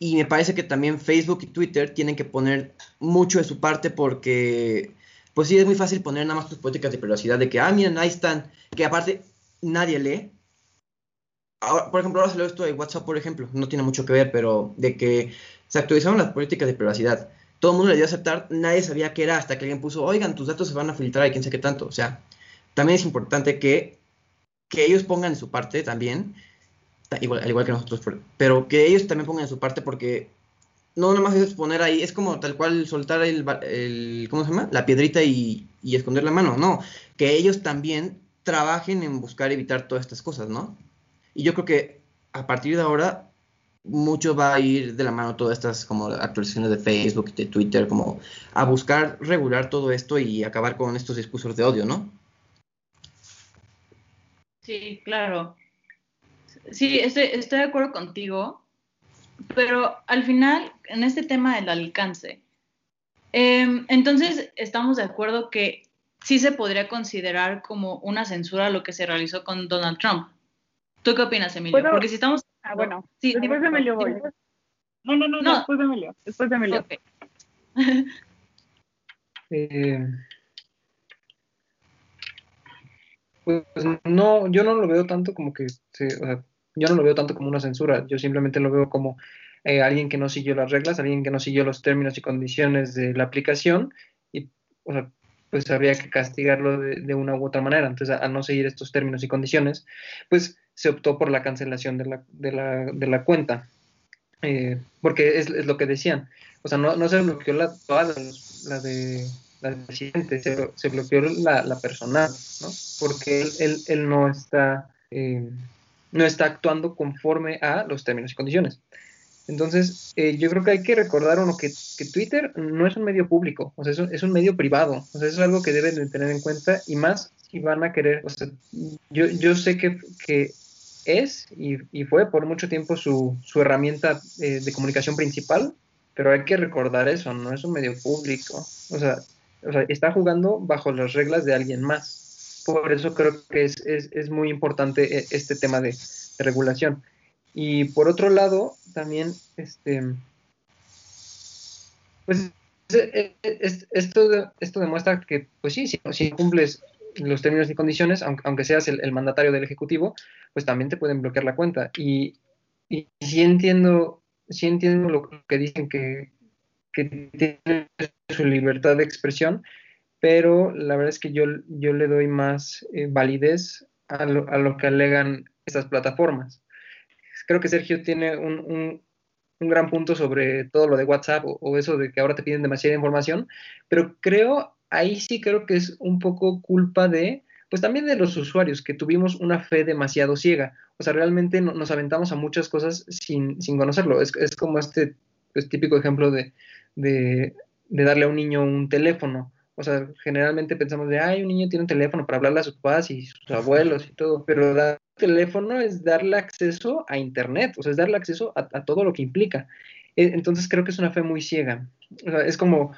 Y me parece que también Facebook y Twitter tienen que poner mucho de su parte porque, pues sí, es muy fácil poner nada más tus políticas de privacidad de que, ah, miren, ahí están, que aparte nadie lee. por ejemplo, ahora salió esto de WhatsApp, por ejemplo, no tiene mucho que ver, pero de que se actualizaron las políticas de privacidad. Todo el mundo le dio a aceptar, nadie sabía qué era hasta que alguien puso, oigan, tus datos se van a filtrar y quién sabe qué tanto. O sea, también es importante que, que ellos pongan en su parte también, igual, al igual que nosotros, pero que ellos también pongan en su parte porque no nomás es poner ahí, es como tal cual soltar el, el ¿cómo se llama? La piedrita y, y, esconder la mano, no, que ellos también trabajen en buscar evitar todas estas cosas, ¿no? Y yo creo que a partir de ahora mucho va a ir de la mano todas estas como actualizaciones de Facebook, de Twitter, como a buscar regular todo esto y acabar con estos discursos de odio, ¿no? Sí, claro. Sí, estoy, estoy de acuerdo contigo, pero al final, en este tema del alcance, em, entonces estamos de acuerdo que sí se podría considerar como una censura lo que se realizó con Donald Trump. ¿Tú qué opinas, Emilio? Porque si estamos Ah, bueno. Sí, después de Emilio voy. No, no, no, no, después de Emilio. Después de Emilio. Okay. eh, pues no, yo no lo veo tanto como que, se, o sea, yo no lo veo tanto como una censura, yo simplemente lo veo como eh, alguien que no siguió las reglas, alguien que no siguió los términos y condiciones de la aplicación y, o sea, pues habría que castigarlo de, de, una u otra manera. Entonces, a, a, no seguir estos términos y condiciones, pues se optó por la cancelación de la, de la, de la cuenta. Eh, porque es, es, lo que decían. O sea, no, no se bloqueó la, toda la, la de la presidente, se, se bloqueó la, la, personal, ¿no? Porque él, él, él no está eh, no está actuando conforme a los términos y condiciones. Entonces, eh, yo creo que hay que recordar uno que, Twitter no es un medio público, o sea, es un, es un, medio privado, o sea, eso es algo que deben de tener en cuenta y más si van a querer, o sea, yo, yo sé que, es y, fue por mucho tiempo su, su herramienta eh, de comunicación principal, pero hay que recordar eso, no es un medio público, o sea, o sea está jugando bajo las reglas de alguien más. Por eso creo que es, es, es muy importante eh, este tema de regulación. Y por otro lado, también, este, pues esto, esto demuestra que, pues sí, si, si cumples los términos y condiciones, aunque, aunque seas el, mandatario del Ejecutivo, pues también te pueden bloquear la cuenta. Y, y sí entiendo, sí entiendo lo que dicen que, que tiene su libertad de expresión, pero la verdad es que yo, yo le doy más eh, validez a lo, a lo, que alegan estas plataformas. Creo que Sergio tiene un, un, un gran punto sobre todo lo de WhatsApp o, eso de que ahora te piden demasiada información, pero creo ahí sí creo que es un poco culpa de, pues también de los usuarios, que tuvimos una fe demasiado ciega. O sea, realmente no, nos aventamos a muchas cosas sin, sin conocerlo. Es, es, como este pues, típico ejemplo de, de, de, darle a un niño un teléfono. O sea, generalmente pensamos de, ay, un niño tiene un teléfono para hablarle a sus papás y sus abuelos y todo, pero dar teléfono es darle acceso a Internet, o sea, es darle acceso a, todo lo que implica. E, entonces creo que es una fe muy ciega. O sea, es como,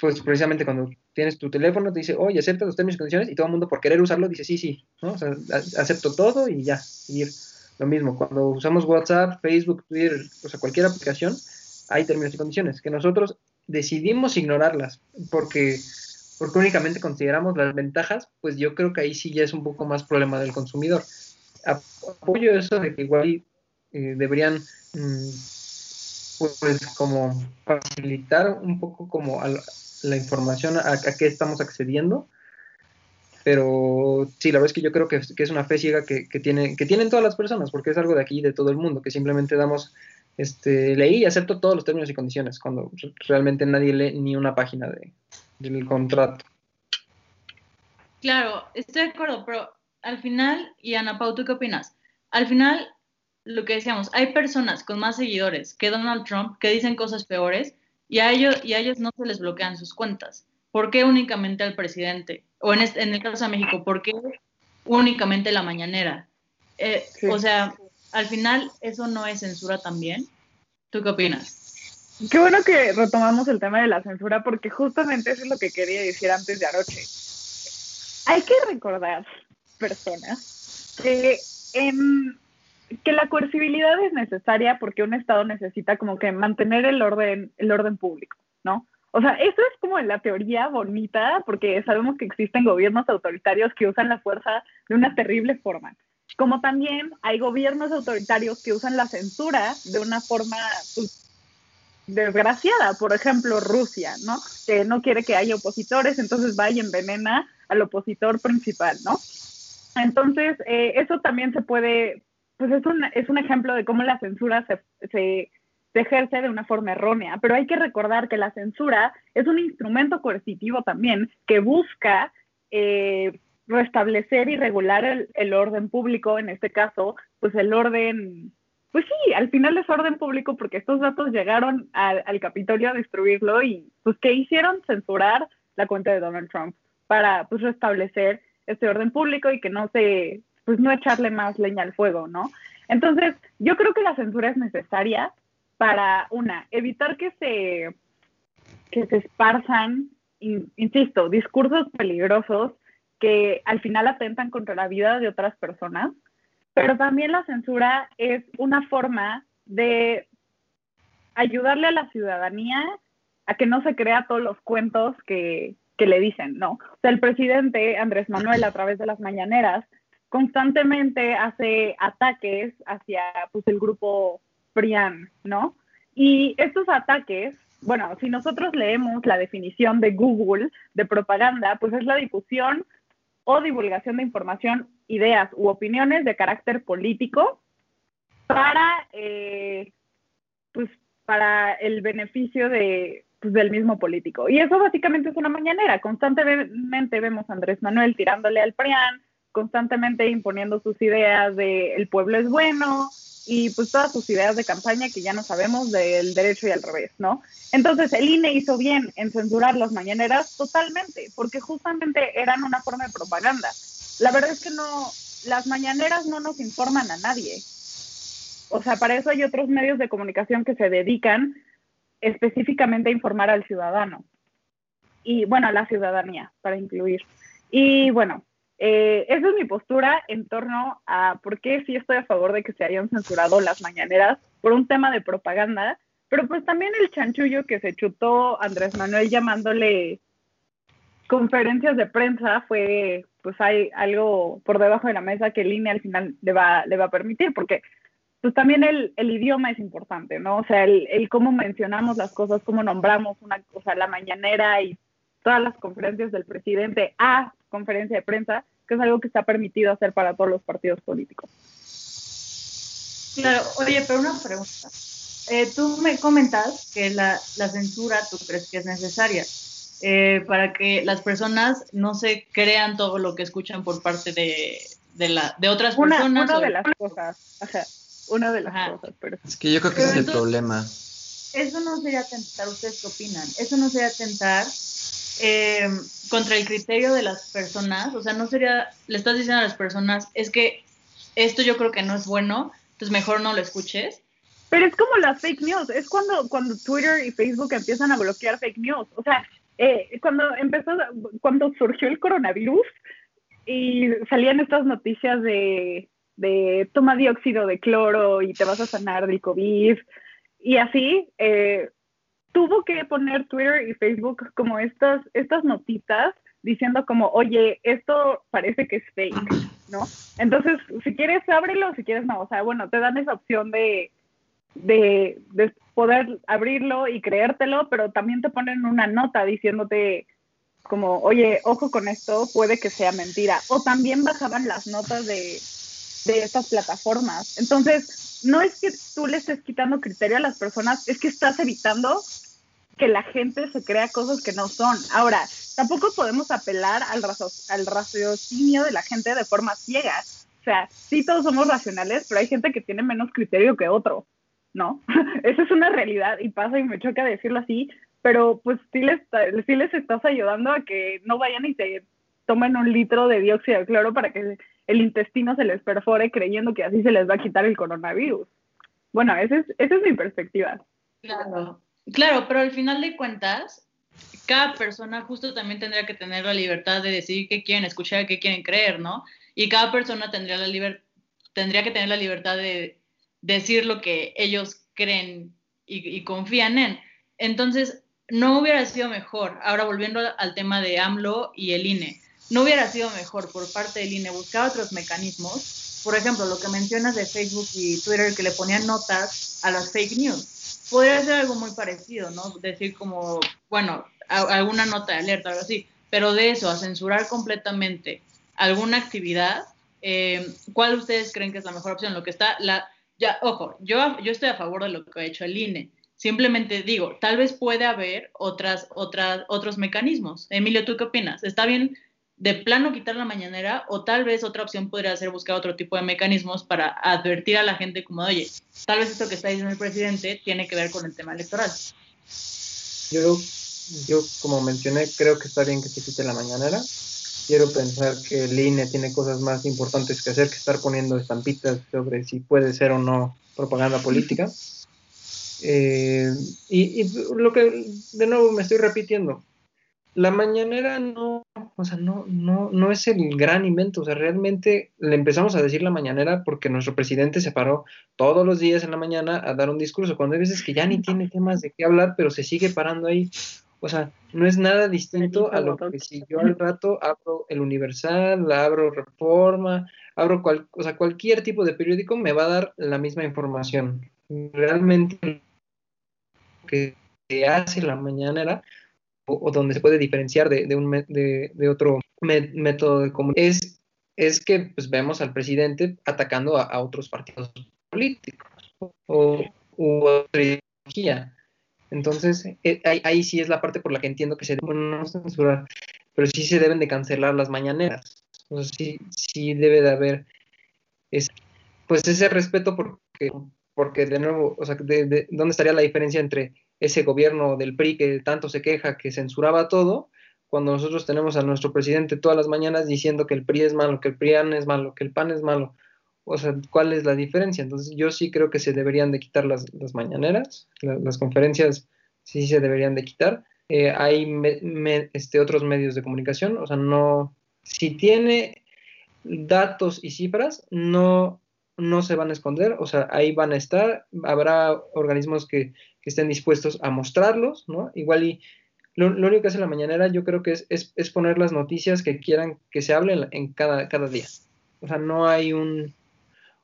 pues precisamente cuando tienes tu teléfono, te dice, oye, acepta los términos y condiciones, y todo el mundo por querer usarlo dice, sí, sí, ¿no? O sea, acepto todo y ya, seguir lo mismo. Cuando usamos WhatsApp, Facebook, Twitter, o sea, cualquier aplicación, hay términos y condiciones, que nosotros decidimos ignorarlas, porque, porque únicamente consideramos las ventajas, pues yo creo que ahí sí ya es un poco más problema del consumidor. Apoyo eso de que igual eh, deberían... Mmm, pues como facilitar un poco como al, la información a, a, qué estamos accediendo. Pero sí, la verdad es que yo creo que, es una fe ciega que, que, que tienen todas las personas, porque es algo de aquí, de todo el mundo, que simplemente damos, este, leí y acepto todos los términos y condiciones, cuando realmente nadie lee ni una página de, del contrato. Claro, estoy de acuerdo, pero al final, y Ana Pau, ¿tú qué opinas? Al final, lo que decíamos, hay personas con más seguidores que Donald Trump que dicen cosas peores y a ellos, y a ellos no se les bloquean sus cuentas. ¿Por qué únicamente al presidente? O en, este, en el caso de México, ¿por qué únicamente la mañanera? Eh, o sea, al final eso no es censura también. ¿Tú qué opinas? Qué bueno que retomamos el tema de la censura porque justamente eso es lo que quería decir antes de anoche. Hay que recordar, personas, que en que la coercibilidad es necesaria porque un Estado necesita como que mantener el orden, el orden público, ¿no? O sea, eso es como la teoría bonita, porque sabemos que existen gobiernos autoritarios que usan la fuerza de una terrible forma. Como también hay gobiernos autoritarios que usan la censura de una forma pues, desgraciada. Por ejemplo, Rusia, ¿no? Que no quiere que haya opositores, entonces va y envenena al opositor principal, ¿no? Entonces, eh, eso también se puede pues es un, es un ejemplo de cómo la censura se, se, ejerce de una forma errónea, pero hay que recordar que la censura es un instrumento coercitivo también que busca eh, restablecer y regular el, el, orden público, en este caso, pues el orden, pues sí, al final es orden público porque estos datos llegaron al, al Capitolio a destruirlo y pues ¿qué hicieron? Censurar la cuenta de Donald Trump para pues restablecer este orden público y que no se pues no echarle más leña al fuego, ¿no? Entonces, yo creo que la censura es necesaria para, una, evitar que se, que se esparzan, insisto, discursos peligrosos que al final atentan contra la vida de otras personas, pero también la censura es una forma de ayudarle a la ciudadanía a que no se crea todos los cuentos que, que le dicen, ¿no? O sea, el presidente Andrés Manuel a través de las mañaneras constantemente hace ataques hacia pues, el grupo PRIAN, ¿no? Y estos ataques, bueno, si nosotros leemos la definición de Google de propaganda, pues es la difusión o divulgación de información, ideas u opiniones de carácter político para, eh, pues, para el beneficio de, pues, del mismo político. Y eso básicamente es una mañanera. Constantemente vemos a Andrés Manuel tirándole al PRIAN, constantemente imponiendo sus ideas de el pueblo es bueno y pues todas sus ideas de campaña que ya no sabemos del derecho y al revés, ¿no? Entonces el INE hizo bien en censurar las mañaneras totalmente, porque justamente eran una forma de propaganda. La verdad es que no, las mañaneras no nos informan a nadie. O sea, para eso hay otros medios de comunicación que se dedican específicamente a informar al ciudadano. Y bueno, a la ciudadanía, para incluir. Y bueno, eh, esa es mi postura en torno a por qué sí estoy a favor de que se hayan censurado las mañaneras por un tema de propaganda, pero pues también el chanchullo que se chutó Andrés Manuel llamándole conferencias de prensa fue, pues hay algo por debajo de la mesa que línea al final le va, le va a permitir, porque pues también el, el idioma es importante, ¿no? O sea, el, el cómo mencionamos las cosas, cómo nombramos una cosa, la mañanera y todas las conferencias del presidente a conferencia de prensa, que es algo que está permitido hacer para todos los partidos políticos. Claro, oye, pero una pregunta. Eh, tú me comentas que la, la, censura tú crees que es necesaria eh, para que las personas no se crean todo lo que escuchan por parte de, de, la, de otras personas. Una de las cosas, ajá, una de las cosas. Pero... Es que yo creo que ese es el problema. Eso no sería atentar, ¿ustedes qué opinan? Eso no sería atentar eh, contra el criterio de las personas, o sea, no sería, le estás diciendo a las personas, es que esto yo creo que no es bueno, entonces mejor no lo escuches. Pero es como las fake news, es cuando, cuando Twitter y Facebook empiezan a bloquear fake news, o sea, eh, cuando empezó, cuando surgió el coronavirus y salían estas noticias de, de toma dióxido de cloro y te vas a sanar del COVID y así, eh, tuvo que poner Twitter y Facebook como estas, estas notitas diciendo como, oye, esto parece que es fake, ¿no? Entonces, si quieres, ábrelo, si quieres, no. O sea, bueno, te dan esa opción de, de, de poder abrirlo y creértelo, pero también te ponen una nota diciéndote como, oye, ojo con esto, puede que sea mentira. O también bajaban las notas de, de estas plataformas. Entonces, no es que tú le estés quitando criterio a las personas, es que estás evitando que la gente se crea cosas que no son. Ahora, tampoco podemos apelar al, al raciocinio de la gente de forma ciega. sea, sí todos somos racionales, pero hay gente que tiene menos criterio que otro, ¿no? Esa es una realidad y pasa y me choca decirlo así, pero pues sí les, sí les estás ayudando a que no vayan y se tomen un litro de dióxido de cloro para que el intestino se les perfore creyendo que así se les va a quitar el coronavirus. Bueno, esa es, esa es mi perspectiva. Claro, claro, pero al final de cuentas, cada persona justo también tendría que tener la libertad de decidir qué quieren escuchar, qué quieren creer, ¿no? Y cada persona tendría, la tendría que tener la libertad de decir lo que ellos creen y, confían en. Entonces, no hubiera sido mejor, ahora volviendo al tema de AMLO y el INE, no hubiera sido mejor por parte del INE buscar otros mecanismos, por ejemplo, lo que mencionas de Facebook y Twitter que le ponían notas a las fake news. Podría ser algo muy parecido, ¿no? Decir como, bueno, alguna nota de alerta, algo así, pero de eso, a censurar completamente alguna actividad, eh, ¿cuál ustedes creen que es la mejor opción? Lo que está, la, ya, ojo, yo, yo estoy a favor de lo que ha hecho el INE. Simplemente digo, tal vez puede haber otras, otras, otros mecanismos. Emilio, ¿tú qué opinas? ¿Está bien de plano quitar la mañanera o tal vez otra opción podría ser buscar otro tipo de mecanismos para advertir a la gente como, oye, tal vez esto que está diciendo el presidente tiene que ver con el tema electoral? Yo yo como mencioné, creo que está bien que se quite la mañanera. Quiero pensar que el INE tiene cosas más importantes que hacer que estar poniendo estampitas sobre si puede ser o no propaganda política. Eh, y, y, lo que, de nuevo, me estoy repitiendo, la mañanera no, o sea, no, no, no es el gran invento, o sea, realmente le empezamos a decir la mañanera porque nuestro presidente se paró todos los días en la mañana a dar un discurso, cuando hay veces que ya ni tiene temas de qué hablar, pero se sigue parando ahí. O sea, no es nada distinto a lo que si yo al rato abro el Universal, abro Reforma, abro cual, o sea, cualquier tipo de periódico me va a dar la misma información. Realmente lo que se hace la mañanera o, donde se puede diferenciar de, un, de, otro método de comunicación es, es que pues, vemos al presidente atacando a, otros partidos políticos o u otra ideología. Entonces, eh, ahí, sí es la parte por la que entiendo que se deben no censurar, pero sí se deben de cancelar las mañaneras. Sí, sí debe de haber pues ese respeto porque, porque de nuevo, o sea, de, ¿dónde estaría la diferencia entre ese gobierno del PRI que tanto se queja que censuraba todo, cuando nosotros tenemos a nuestro presidente todas las mañanas diciendo que el PRI es malo, que el PRIAN es malo, que el PAN es malo? o sea, ¿cuál es la diferencia? Entonces yo sí creo que se deberían de quitar las, mañaneras, las conferencias sí se deberían de quitar. Eh, hay este, otros medios de comunicación, o sea, no, si tiene datos y cifras, no, no se van a esconder, o sea, ahí van a estar, habrá organismos que, estén dispuestos a mostrarlos, ¿no? Igual y lo, único que hace la mañanera yo creo que es, es, poner las noticias que quieran que se hablen en cada, cada día. O sea, no hay un,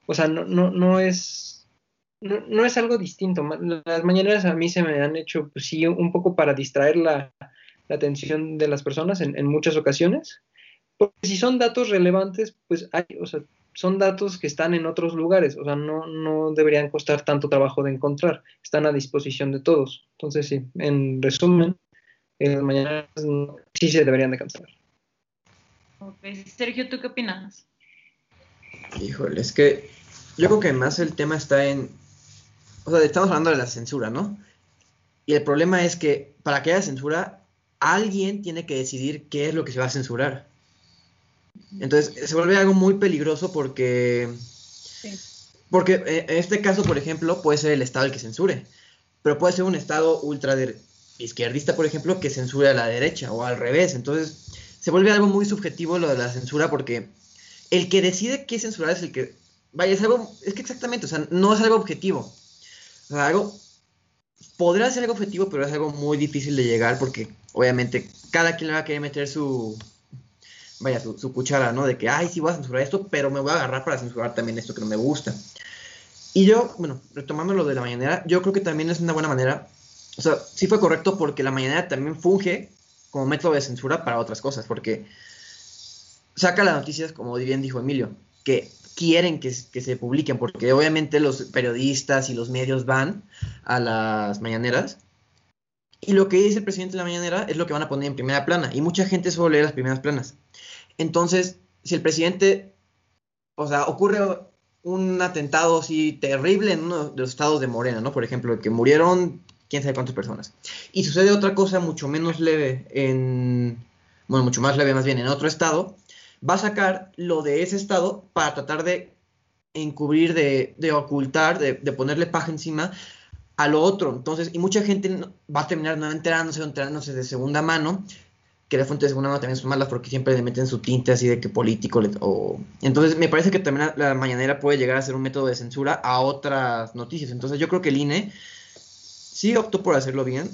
o sea, no, no, no es, no, es algo distinto. Las mañaneras a mí se me han hecho, pues sí, un poco para distraer la, atención de las personas en, muchas ocasiones. Porque si son datos relevantes, pues hay, o sea, son datos que están en otros lugares, o sea, no, no deberían costar tanto trabajo de encontrar, están a disposición de todos. Entonces, sí, en resumen, las mañaneras sí se deberían de cancelar. Sergio, ¿tú qué opinas? Híjole, es que yo creo que más el tema está en. O sea, estamos hablando de la censura, ¿no? Y el problema es que para que haya censura, alguien tiene que decidir qué es lo que se va a censurar. Entonces, se vuelve algo muy peligroso porque. Porque eh, en este caso, por ejemplo, puede ser el Estado el que censure. Pero puede ser un Estado ultra izquierdista, por ejemplo, que censure a la derecha o al revés. Entonces, se vuelve algo muy subjetivo lo de la censura porque el que decide qué censurar es el que Vaya, es algo, es que exactamente, o sea, no es algo objetivo. O sea, algo, podrá ser algo objetivo, pero es algo muy difícil de llegar porque obviamente cada quien le va a querer meter su, vaya, su, cuchara, ¿no? De que, ay, sí voy a censurar esto, pero me voy a agarrar para censurar también esto que no me gusta. Y yo, bueno, retomando lo de la mañanera, yo creo que también es una buena manera, o sea, sí fue correcto porque la mañanera también funge como método de censura para otras cosas, porque saca las noticias, como bien dijo Emilio, que quieren que, se publiquen, porque obviamente los periodistas y los medios van a las mañaneras. Y lo que dice el presidente de la mañanera es lo que van a poner en primera plana. Y mucha gente solo lee las primeras planas. Entonces, si el presidente o sea, ocurre un atentado así terrible en uno de los estados de Morena, ¿no? Por ejemplo, que murieron quién sabe cuántas personas. Y sucede otra cosa mucho menos leve en, bueno, mucho más leve más bien en otro estado, va a sacar lo de ese estado para tratar de encubrir, de, de ocultar, de, de, ponerle paja encima a lo otro. Entonces, y mucha gente va a terminar no enterándose enterándose de segunda mano, que las fuentes de segunda mano también son malas porque siempre le meten su tinte así de que político. O... Entonces, me parece que también la, la mañanera puede llegar a ser un método de censura a otras noticias. Entonces, yo creo que el INE sí optó por hacerlo bien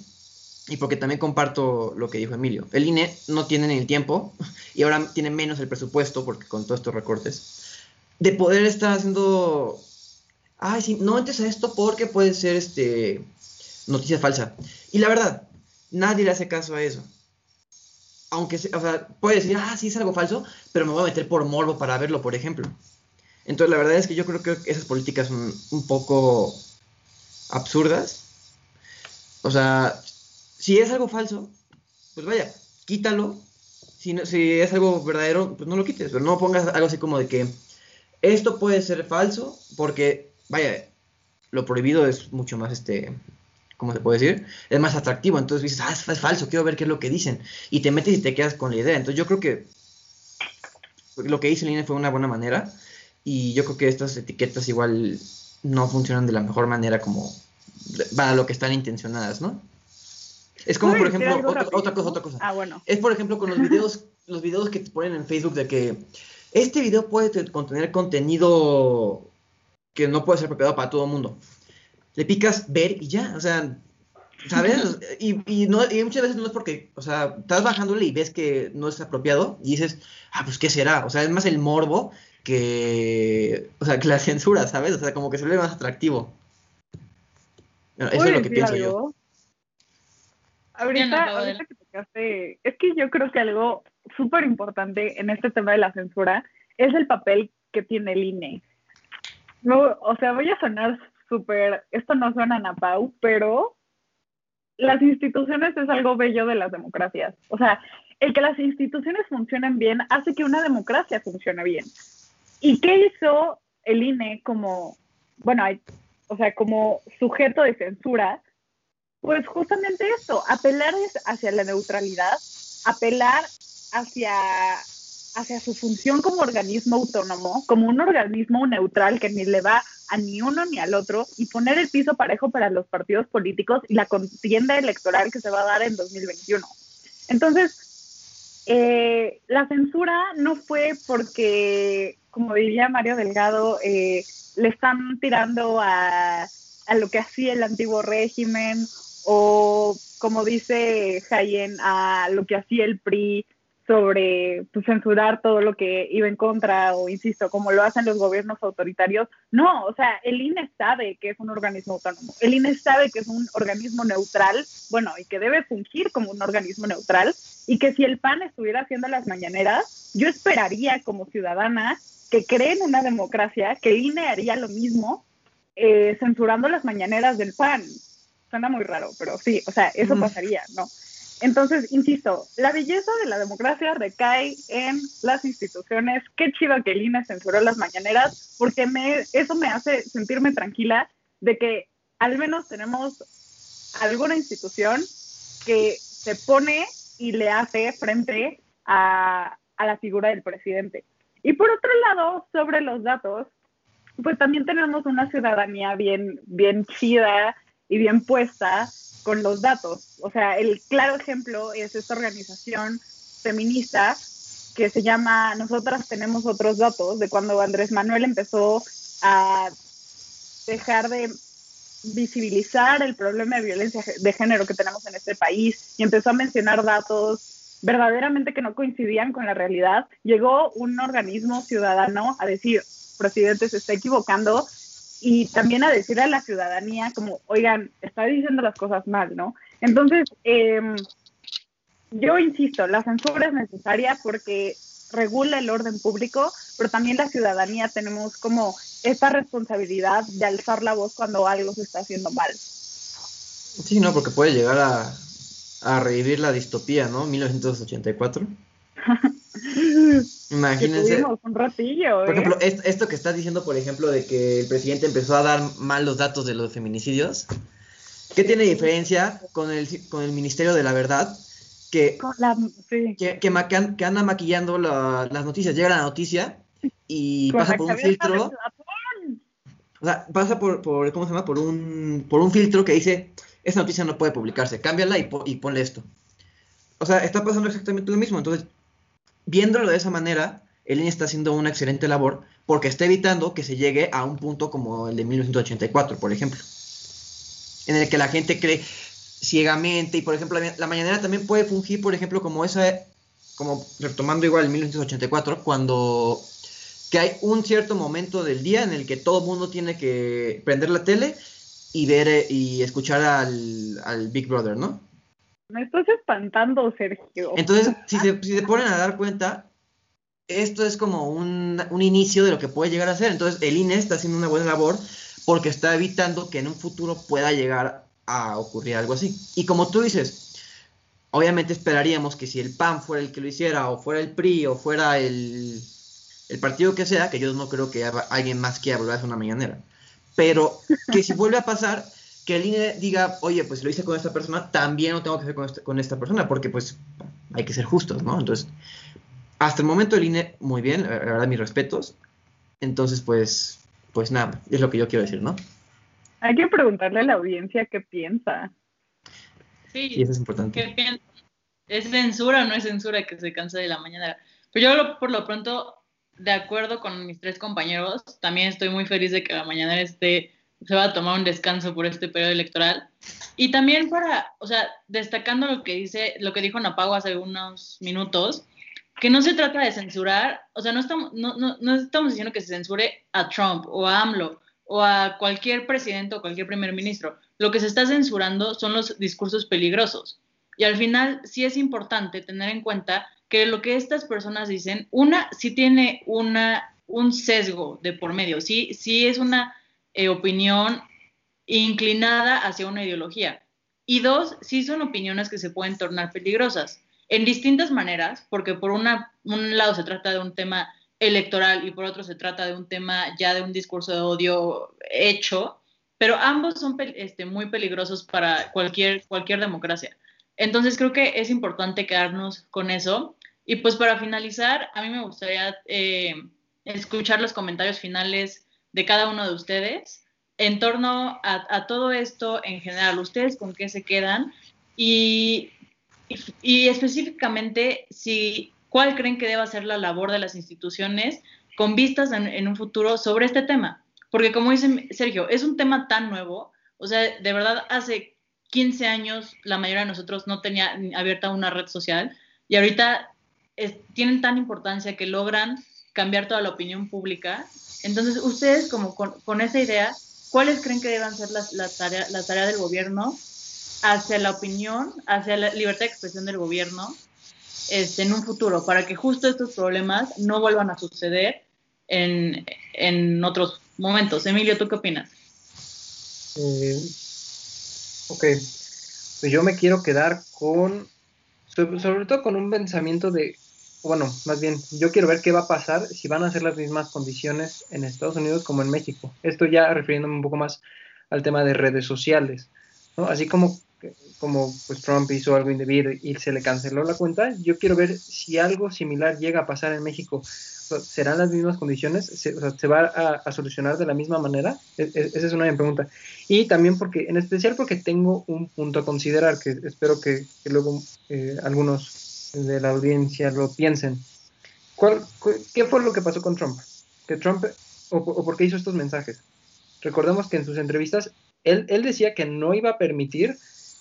y porque también comparto lo que dijo Emilio. El INE no tiene ni el tiempo y ahora tiene menos el presupuesto porque con todos estos recortes de poder estar haciendo ay sí no entres a esto porque puede ser este noticia falsa y la verdad nadie le hace caso a eso aunque o sea puede decir ah sí es algo falso pero me voy a meter por morbo para verlo por ejemplo entonces la verdad es que yo creo que esas políticas son un poco absurdas o sea si es algo falso, pues vaya, quítalo. Si, si es algo verdadero, pues no lo quites, pero no pongas algo así como de que esto puede ser falso, porque, vaya, lo prohibido es mucho más, este, ¿cómo se puede decir? Es más atractivo, entonces dices, ah, es falso, quiero ver qué es lo que dicen, y te metes y te quedas con la idea. Entonces yo creo que lo que hizo Lina fue una buena manera, y yo creo que estas etiquetas igual no funcionan de la mejor manera como para lo que están intencionadas, ¿no? Es como, por ejemplo, otra, otra, cosa, otra cosa. Ah, bueno. Es, por ejemplo, con los videos, los videos que te ponen en Facebook de que este video puede contener contenido que no puede ser apropiado para todo el mundo. Le picas ver y ya, o sea, ¿sabes? y, y, no, y muchas veces no es porque, o sea, estás bajándole y ves que no es apropiado y dices, ah, pues, ¿qué será? O sea, es más el morbo que, o sea, que la censura, ¿sabes? O sea, como que se ve más atractivo. Bueno, eso es lo que pienso algo? yo. Ahorita, ahorita que tocaste, es que yo creo que algo súper importante en este tema de la censura es el papel que tiene el INE. No, o sea, voy a sonar súper, esto no suena a Napau, pero las instituciones es algo bello de las democracias. O sea, el que las instituciones funcionen bien hace que una democracia funcione bien. ¿Y qué hizo el INE como, bueno, o sea, como sujeto de censura? Pues justamente eso, apelar hacia la neutralidad, apelar hacia, hacia su función como organismo autónomo, como un organismo neutral que ni le va a ni uno ni al otro y poner el piso parejo para los partidos políticos y la contienda electoral que se va a dar en 2021. Entonces, eh, la censura no fue porque, como diría Mario Delgado, eh, le están tirando a, a lo que hacía el antiguo régimen o como dice Jayen, a lo que hacía el PRI sobre pues, censurar todo lo que iba en contra o, insisto, como lo hacen los gobiernos autoritarios. No, o sea, el INE sabe que es un organismo autónomo, el INE sabe que es un organismo neutral, bueno, y que debe fungir como un organismo neutral, y que si el PAN estuviera haciendo las mañaneras, yo esperaría como ciudadana que cree en una democracia que el INE haría lo mismo eh, censurando las mañaneras del PAN suena muy raro, pero sí, o sea, eso pasaría, ¿no? Entonces, insisto, la belleza de la democracia recae en las instituciones. Qué chido que el INE censuró las mañaneras, porque me, eso me hace sentirme tranquila de que al menos tenemos alguna institución que se pone y le hace frente a, a la figura del presidente. Y por otro lado, sobre los datos, pues también tenemos una ciudadanía bien, bien chida, y bien puesta con los datos. O sea, el claro ejemplo es esta organización feminista que se llama Nosotras tenemos otros datos, de cuando Andrés Manuel empezó a dejar de visibilizar el problema de violencia de género que tenemos en este país y empezó a mencionar datos verdaderamente que no coincidían con la realidad, llegó un organismo ciudadano a decir, presidente, se está equivocando, y también a decirle a la ciudadanía como, oigan, está diciendo las cosas mal, ¿no? Entonces, em, yo insisto, la censura es necesaria porque regula el orden público, pero también la ciudadanía tenemos como esta responsabilidad de alzar la voz cuando algo se está haciendo mal. Sí, no, porque puede llegar a, a revivir la distopía, ¿no? 1984. imagínense. un ratillo, Por ¿eh? ejemplo, es- esto que estás diciendo, por ejemplo, de que el presidente empezó a dar mal los datos de los feminicidios, ¿qué tiene diferencia con el, con el Ministerio de la Verdad? Que, Con la- sí. que, anda maquillando la- las noticias. Llega la noticia y Con pasa por un filtro. O sea, pasa por, por, ¿cómo se llama? Por un, por un filtro que dice, esta noticia no puede publicarse, cámbiala y, po- y ponle esto. O sea, está pasando exactamente lo mismo. Entonces, viéndolo de esa manera, el INE está haciendo una excelente labor porque está evitando que se llegue a un punto como el de 1984, por ejemplo, en el que la gente cree ciegamente y, por ejemplo, la, mañanera también puede fungir, por ejemplo, como esa, como retomando igual el 1984, cuando que hay un cierto momento del día en el que todo el mundo tiene que prender la tele y ver eh, y escuchar al, al Big Brother, ¿no? Me estás espantando, Sergio. Entonces, si se, si se ponen a dar cuenta, esto es como un, un inicio de lo que puede llegar a ser. Entonces, el INE está haciendo una buena labor porque está evitando que en un futuro pueda llegar a ocurrir algo así. Y como tú dices, obviamente esperaríamos que si el PAN fuera el que lo hiciera, o fuera el PRI, o fuera el, el partido que sea, que yo no creo que haya alguien más quiera volver a una mañanera. Pero que si vuelve a pasar, que el INE diga, oye, pues si lo hice con esta persona, también lo tengo que hacer con, este- con esta persona, porque pues hay que ser justos, ¿no? Entonces, hasta el momento el INE, muy bien, la verdad, mis respetos. Entonces, pues, pues nada, es lo que yo quiero decir, ¿no? Hay que preguntarle a la audiencia qué piensa. Sí, Y eso es importante. ¿qué piensan? ¿Es censura o no es censura que se cansa de la mañanera? Pero yo lo- por lo pronto, de acuerdo con mis tres compañeros, también estoy muy feliz de que la mañanera esté, se va a tomar un descanso por este periodo electoral. Y también para, o sea, destacando lo que dice, lo que dijo Napago hace unos minutos, que no se trata de censurar, o sea, no estamos, no, no, no estamos diciendo que se censure a Trump o a AMLO o a cualquier presidente o cualquier primer ministro. Lo que se está censurando son los discursos peligrosos. Y al final sí es importante tener en cuenta que lo que estas personas dicen, una, sí tiene una, un sesgo de por medio, sí, sí es una eh, opinión inclinada hacia una ideología. Y dos, sí son opiniones que se pueden tornar peligrosas en distintas maneras, porque por un lado se trata de un tema electoral y por otro se trata de un tema ya de un discurso de odio hecho, pero ambos son este, muy peligrosos para cualquier, cualquier democracia. Entonces creo que es importante quedarnos con eso. Y pues para finalizar, a mí me gustaría eh, escuchar los comentarios finales de cada uno de ustedes en torno a, todo esto en general. ¿Ustedes con qué se quedan? Y, y, específicamente, si, ¿cuál creen que deba ser la labor de las instituciones con vistas en, en un futuro sobre este tema? Porque como dice Sergio, es un tema tan nuevo, o sea, de verdad hace 15 años la mayoría de nosotros no tenía abierta una red social y ahorita es, tienen tan importancia que logran cambiar toda la opinión pública. Entonces, ustedes como con, esa idea, ¿cuáles creen que deban ser las, las tareas la tarea del gobierno hacia la opinión, hacia la libertad de expresión del gobierno este, en un futuro, para que justo estos problemas no vuelvan a suceder en, en otros momentos? Emilio, ¿tú qué opinas? Eh, ok, pues yo me quiero quedar con, sobre, todo con un pensamiento de, bueno, más bien, yo quiero ver qué va a pasar si van a ser las mismas condiciones en Estados Unidos como en México. Esto ya refiriéndome un poco más al tema de redes sociales. Así como, como pues Trump hizo algo indebido y se le canceló la cuenta, yo quiero ver si algo similar llega a pasar en México. ¿Serán las mismas condiciones? ¿Se, o sea, ¿se va a, solucionar de la misma manera? Es, es, esa es una pregunta. Y también porque, en especial porque tengo un punto a considerar que espero que, que luego eh, algunos de la audiencia lo piensen. ¿Cuál, ¿Qué fue lo que pasó con Trump? Que Trump, o, o por qué hizo estos mensajes? Recordemos que en sus entrevistas él, él decía que no iba a permitir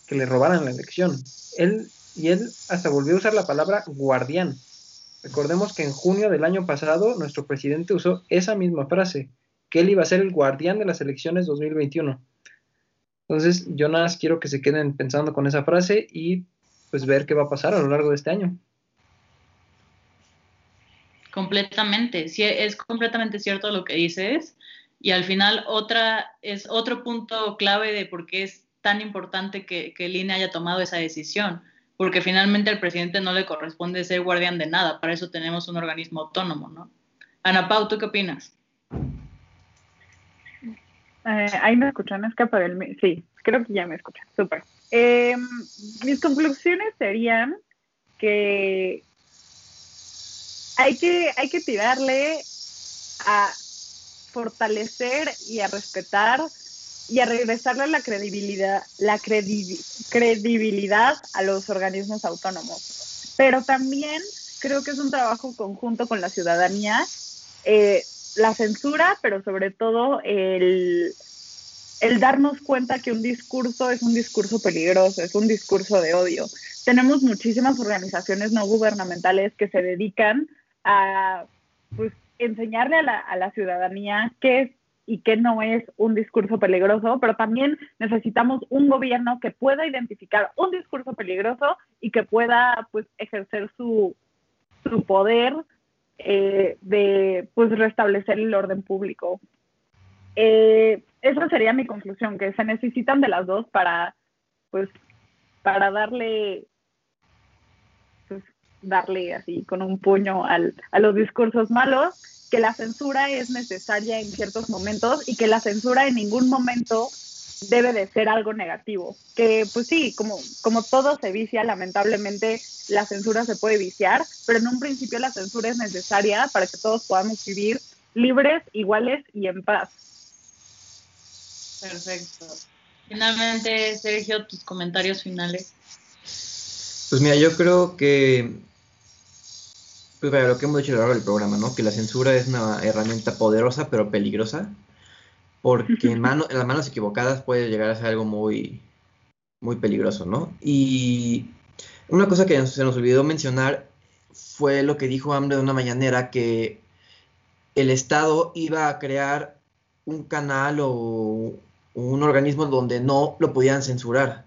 que le robaran la elección. Él, y él hasta volvió a usar la palabra guardián. Recordemos que en junio del año pasado nuestro presidente usó esa misma frase, que él iba a ser el guardián de las elecciones 2021. Entonces yo nada más quiero que se queden pensando con esa frase y pues ver qué va a pasar a lo largo de este año. Completamente, sí, es completamente cierto lo que dices y al final otra es otro punto clave de por qué es tan importante que, que el INE haya tomado esa decisión porque finalmente al presidente no le corresponde ser guardián de nada, para eso tenemos un organismo autónomo, ¿no? Ana Pau, ¿tú qué opinas? Eh, ahí me escuchan, es que el... Sí, creo que ya me escuchan, súper. Em, mis conclusiones serían que hay que, hay que tirarle a fortalecer y a respetar y a regresarle la credibilidad, la credibilidad a los organismos autónomos. Pero también creo que es un trabajo conjunto con la ciudadanía, eh, la censura, pero sobre todo el, el darnos cuenta que un discurso es un discurso peligroso, es un discurso de odio. Tenemos muchísimas organizaciones no gubernamentales que se dedican a pues, enseñarle a la, a la ciudadanía qué es y qué no es un discurso peligroso, pero también necesitamos un gobierno que pueda identificar un discurso peligroso y que pueda pues ejercer su, su poder eh, de pues restablecer el orden público. Eh, esa sería mi conclusión, que se necesitan de las dos para pues para darle pues, darle así con un puño al, a los discursos malos que la censura es necesaria en ciertos momentos y que la censura en ningún momento debe de ser algo negativo. Que pues sí, como, como todo se vicia, lamentablemente la censura se puede viciar, pero en un principio la censura es necesaria para que todos podamos vivir libres, iguales y en paz. Perfecto. Finalmente, Sergio, tus comentarios finales. Pues mira, yo creo que pues vaya, lo que hemos dicho a lo largo del programa, ¿no? Que la censura es una herramienta poderosa pero peligrosa, porque en, mano, en las manos equivocadas puede llegar a ser algo muy, muy peligroso, ¿no? Y una cosa que se nos olvidó mencionar fue lo que dijo Hambre de una mañanera, que el Estado iba a crear un canal o un organismo donde no lo podían censurar.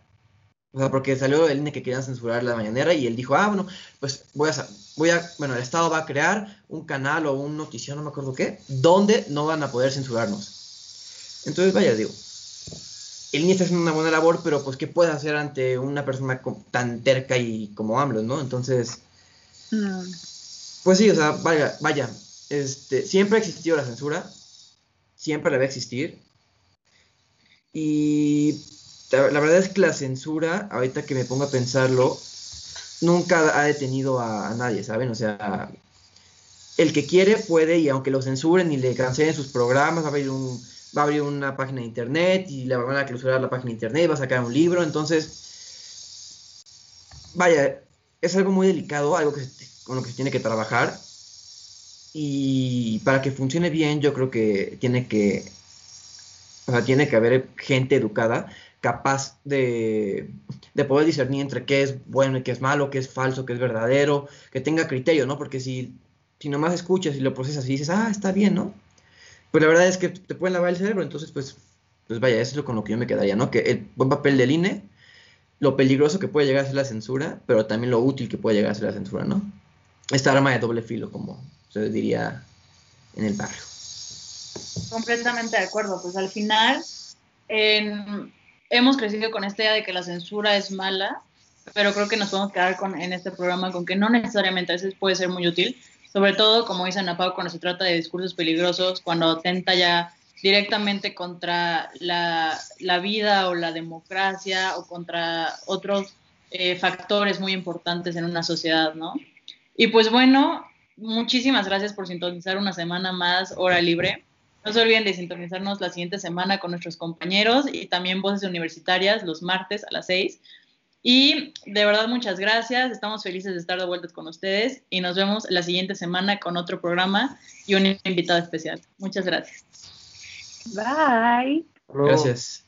O sea, porque salió el INE que querían censurar la mañanera y él dijo, ah, bueno, pues voy a, voy a, bueno, el Estado va a crear un canal o un noticiero, no me acuerdo qué, donde no van a poder censurarnos. Entonces, vaya, digo, el INE está haciendo una buena labor, pero pues, ¿qué puede hacer ante una persona tan terca y como AMLO, no? Entonces, mm. pues sí, o sea, vaya, vaya, este, siempre ha existido la censura, siempre la va a existir, y la, verdad es que la censura, ahorita que me pongo a pensarlo, nunca ha detenido a, nadie, ¿saben? O sea, el que quiere puede y aunque lo censuren y le cancelen sus programas, va a abrir, un, va a abrir una página de internet y le van a clausurar la página de internet, va a sacar un libro, entonces, vaya, es algo muy delicado, algo que con lo que se tiene que trabajar y para que funcione bien yo creo que tiene que, o sea, tiene que haber gente educada capaz de, poder discernir entre qué es bueno y qué es malo, qué es falso, qué es verdadero, que tenga criterio, ¿no? Porque si, si nomás escuchas y lo procesas y dices, ah, está bien, ¿no? Pues la verdad es que te pueden lavar el cerebro, entonces pues, pues vaya, eso es lo con lo que yo me quedaría, ¿no? Que el buen papel del INE, lo peligroso que puede llegar a ser la censura, pero también lo útil que puede llegar a ser la censura, ¿no? Esta arma de doble filo, como se diría en el barrio. Completamente de acuerdo, pues al final, hemos crecido con esta idea de que la censura es mala, pero creo que nos podemos quedar con, en este programa con que no necesariamente a veces puede ser muy útil, sobre todo, como dice Ana Pau, cuando se trata de discursos peligrosos, cuando atenta ya directamente contra la, la vida o la democracia o contra otros eh, factores muy importantes en una sociedad, ¿no? Y pues bueno, muchísimas gracias por sintonizar una semana más Hora Libre. No se olviden de sintonizarnos la siguiente semana con nuestros compañeros y también Voces Universitarias los martes a las 6. Y de verdad muchas gracias, estamos felices de estar de vuelta con ustedes y nos vemos la siguiente semana con otro programa y un invitado especial. Muchas gracias. Bye. Gracias.